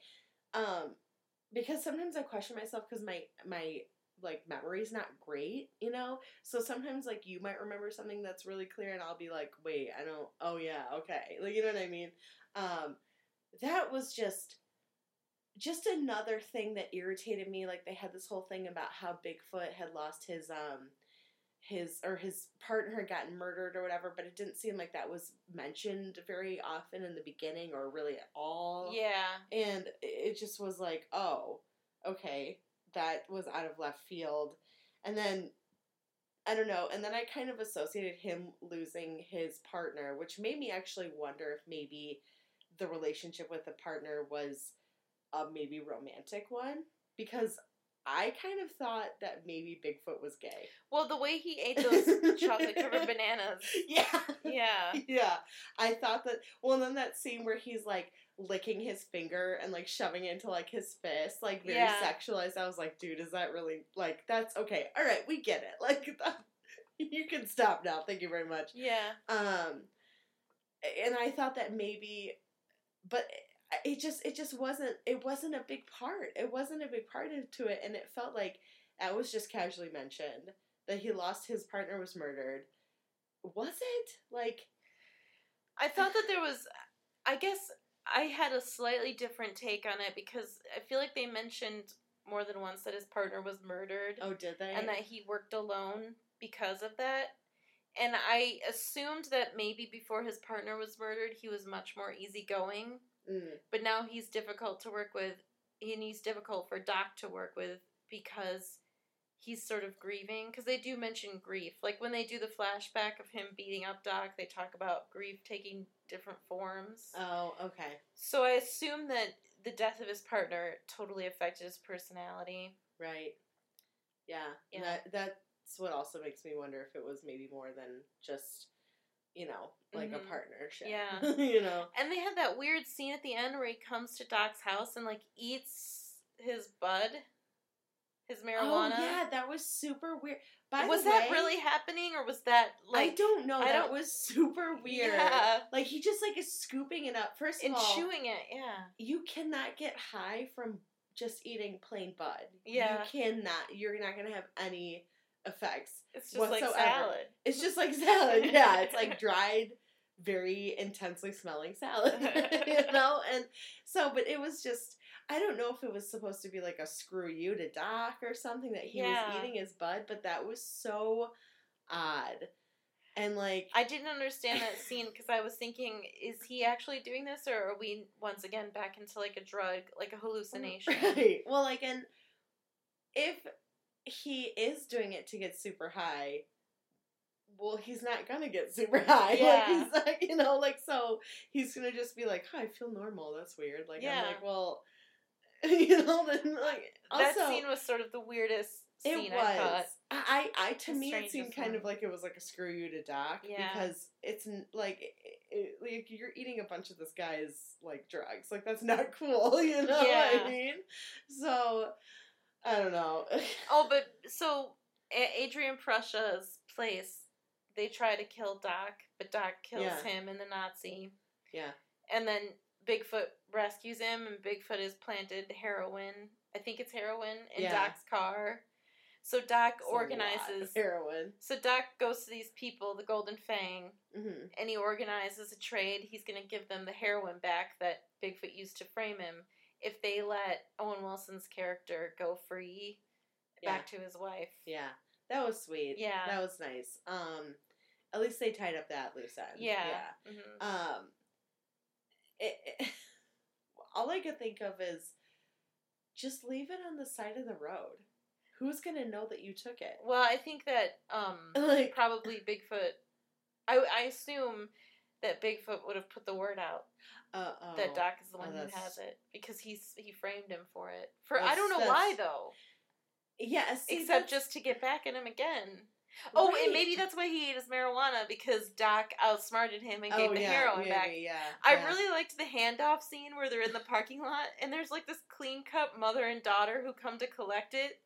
um, because sometimes I question myself because my my like memory's not great, you know. So sometimes like you might remember something that's really clear, and I'll be like, wait, I don't. Oh yeah, okay, like you know what I mean. Um, that was just just another thing that irritated me like they had this whole thing about how bigfoot had lost his um his or his partner had gotten murdered or whatever but it didn't seem like that was mentioned very often in the beginning or really at all Yeah. and it just was like oh okay that was out of left field and then i don't know and then i kind of associated him losing his partner which made me actually wonder if maybe the relationship with the partner was a maybe romantic one because i kind of thought that maybe bigfoot was gay Well, the way he ate those (laughs) chocolate covered bananas. yeah Yeah. (laughs) yeah i thought that well then that scene where he's like licking his finger and like shoving it into like his fist like very Yeah. sexualized i was like dude is that really like that's okay. All right we get it. (laughs) Like that, (laughs) you can stop now. Thank you very much. Yeah. um and i thought that maybe but it just it just wasn't it wasn't a big part. It wasn't a big part to it and it felt like that was just casually mentioned that he lost his partner was murdered. Was it? Like I thought that there was, I guess I had a slightly different take on it because I feel like they mentioned more than once that his partner was murdered oh did they and that he worked alone because of that. And I assumed that maybe before his partner was murdered, he was much more easygoing. Mm, But now he's difficult to work with, and he's difficult for Doc to work with because he's sort of grieving. Because they do mention grief. Like when they do the flashback of him beating up Doc, they talk about grief taking different forms. oh okay So I assume that the death of his partner totally affected his personality. right yeah, Yeah. that that's what also makes me wonder if it was maybe more than just you know like Mhm. a partnership Yeah. (laughs) you know And they had that weird scene at the end where he comes to Doc's house and like eats his bud, his marijuana. oh yeah that was super weird by was the that really happening or was that like I don't know. I that don't- was super (laughs) weird. Yeah. Like he just like is scooping it up. First of and all, chewing it? Yeah. you cannot get high from just eating plain bud. Yeah. You cannot. You're not gonna have any effects. It's just like Whatsoever. salad. It's just like salad. (laughs) yeah, it's like dried, very intensely smelling salad. (laughs) you know, and so, but it was just. I don't know if it was supposed to be like a screw you to Doc or something that he Yeah. was eating his bud, but that was so odd. and like I didn't understand that scene because I was thinking, is he actually doing this, or are we once again back into like a drug, like a hallucination? (laughs) Right. Well, like, and if he is doing it to get super high, well, he's not gonna get super high. (laughs) Yeah. Like, he's like, you know, like, so he's gonna just be like, "Hi, I feel normal. That's weird." Like, Yeah. I'm like, well, (laughs) you know, then like, that also, scene was sort of the weirdest it scene was. I thought. I, I, to The me, it seemed kind of like it was like a screw you to Doc Yeah. because it's like, it, it, like you're eating a bunch of this guy's like drugs. Like that's not (laughs) cool. (laughs) You know what I mean? So I don't know. Oh, but so Adrian Prussia's place, they try to kill Doc, but Doc kills Yeah. him and the Nazi. Yeah. And then Bigfoot rescues him, and Bigfoot has planted heroin. I think it's heroin in Yeah. Doc's car. So Doc It's a lot of organizes. heroin. So Doc goes to these people, the Golden Fang, hmm and he organizes a trade. He's going to give them the heroin back that Bigfoot used to frame him if they let Owen Wilson's character go free back to his wife. Yeah, that was sweet. Yeah. that was nice. Um, at least they tied up that loose end. Yeah. yeah. Mhm. Um, it, it- (laughs) all I could think of is just leave it on the side of the road. Who's gonna know that you took it? Well, I think that um (laughs) Like, probably Bigfoot. I I assume that Bigfoot would have put the word out uh, oh. that Doc is the Oh, one who has it because he's he framed him for it. For I don't know why though, Yeah, except just to get back at him again. Oh, Right. and maybe that's why he ate his marijuana because Doc outsmarted him and gave oh, the yeah, heroin maybe, back. Yeah, I yeah. really liked the handoff scene where they're in the parking lot and there's like this clean cut mother and daughter who come to collect it.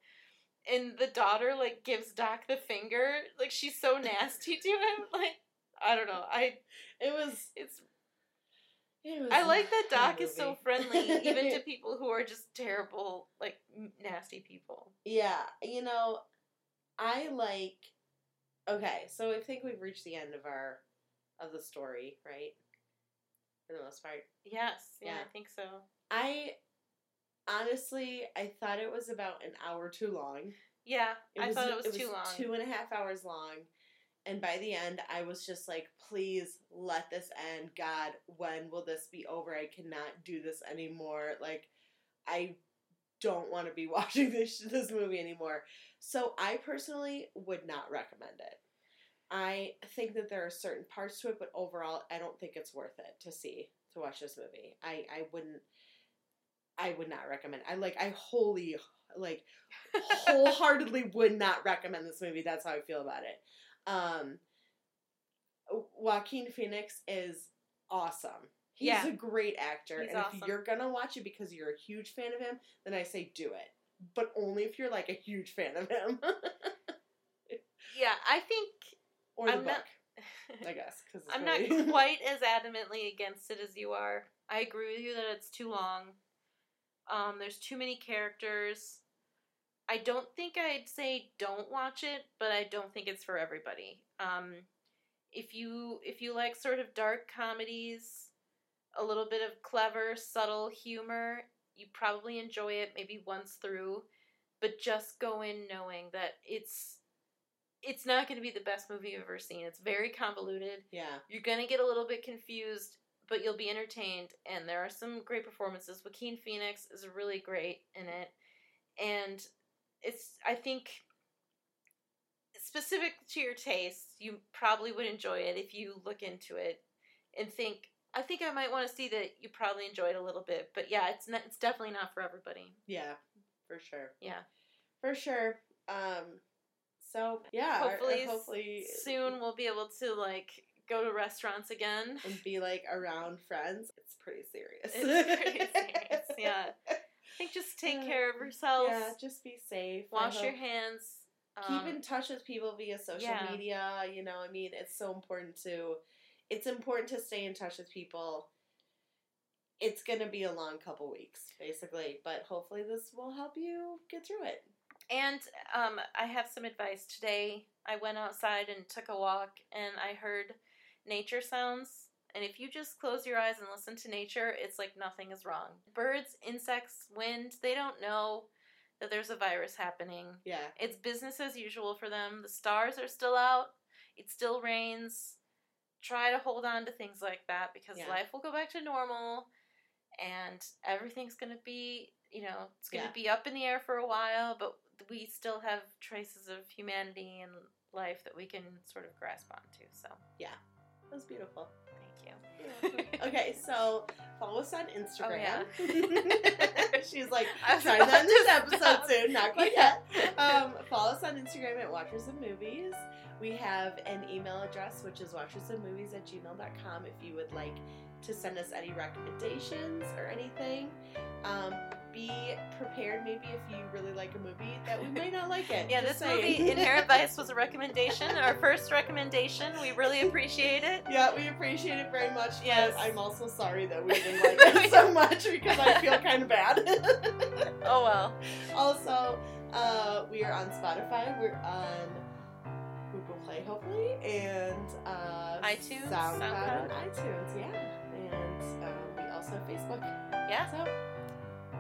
And the daughter like gives Doc the finger. Like she's so nasty to him. (laughs) Like I don't know. I It was. it's I like that Doc is so friendly even to (laughs) people who are just terrible like nasty people. Yeah, you know, I like. Okay, so I think we've reached the end of our of the story, right? For the most part, Yes. Yeah, Yeah. I think so. I honestly I thought it was about an hour too long. Yeah, It I was, thought it was, too long. Two and a half hours long. And by the end, I was just like, please let this end. God, when will this be over? I cannot do this anymore. Like, I don't want to be (laughs) watching this this movie anymore. So I personally would not recommend it. I think that there are certain parts to it, but overall, I don't think it's worth it to see to watch this movie. I I wouldn't. I would not recommend. I like. I wholly like wholeheartedly (laughs) would not recommend this movie. That's how I feel about it. Um, Joaquin Phoenix is awesome. He's Yeah. a great actor, He's and awesome. if you're gonna watch it because you're a huge fan of him, then I say do it. But only if you're like a huge fan of him, (laughs) yeah, I think or the I'm book, not I (laughs) guess. Cause I'm not (laughs) quite as adamantly against it as you are. I agree with you that it's too long. Um, there's too many characters. I don't think I'd say don't watch it, but I don't think it's for everybody. Um, if you if you like sort of dark comedies, a little bit of clever, subtle humor, you probably enjoy it maybe once through, but just go in knowing that it's it's not going to be the best movie you've ever seen. It's very convoluted yeah, you're gonna get a little bit confused, but you'll be entertained. And there are some great performances. Joaquin Phoenix is really great in it, and it's I think specific to your taste, you probably would enjoy it if you look into it and think. I think I might want to see that you probably enjoy it a little bit, but yeah, it's not. It's definitely not for everybody. yeah, for sure, Yeah. for sure. Um, so yeah, hopefully, our- hopefully soon we'll be able to like go to restaurants again. and be like around friends. It's pretty serious. It's pretty serious, (laughs) yeah. I think just take care of yourself. Yeah, just be safe. Wash your hands. Keep um, in touch with people via social yeah. media. You know, I mean, it's so important to. It's important to stay in touch with people. It's gonna be a long couple weeks, basically, but hopefully this will help you get through it. And um, I have some advice today. I went outside and took a walk, and I heard nature sounds. And if you just close your eyes and listen to nature, it's like nothing is wrong. Birds, insects, wind, they don't know that there's a virus happening. Yeah, It's business as usual for them. The stars are still out. it still rains. Try to hold on to things like that because Yeah. life will go back to normal and everything's going to be, you know, it's going to Yeah. be up in the air for a while, but we still have traces of humanity and life that we can sort of grasp onto. So, yeah, That was beautiful. You. (laughs) okay, so follow us on Instagram. yeah. (laughs) She's like, (laughs) I was trying about to end this episode stop. soon, not quite Yeah. yet. Um, follow us on Instagram at Watchers of Movies. We have an email address, which is watchersofmovies at gmail.com if you would like to send us any recommendations or anything. Um, be prepared maybe if you really like a movie that we might not like it. (laughs) Yeah, Just this saying. movie, Inherent Vice, was a recommendation, our first recommendation. We really appreciate it. Yeah, we appreciate it very much. Yes. I'm also sorry that we didn't (laughs) like it so much because I feel kind of bad. (laughs) Oh well. also, uh, we are on Spotify. We're on Google Play, hopefully, and uh, iTunes, SoundCloud, SoundCloud. and iTunes. Yeah, and um, we also have Facebook. Yeah. So,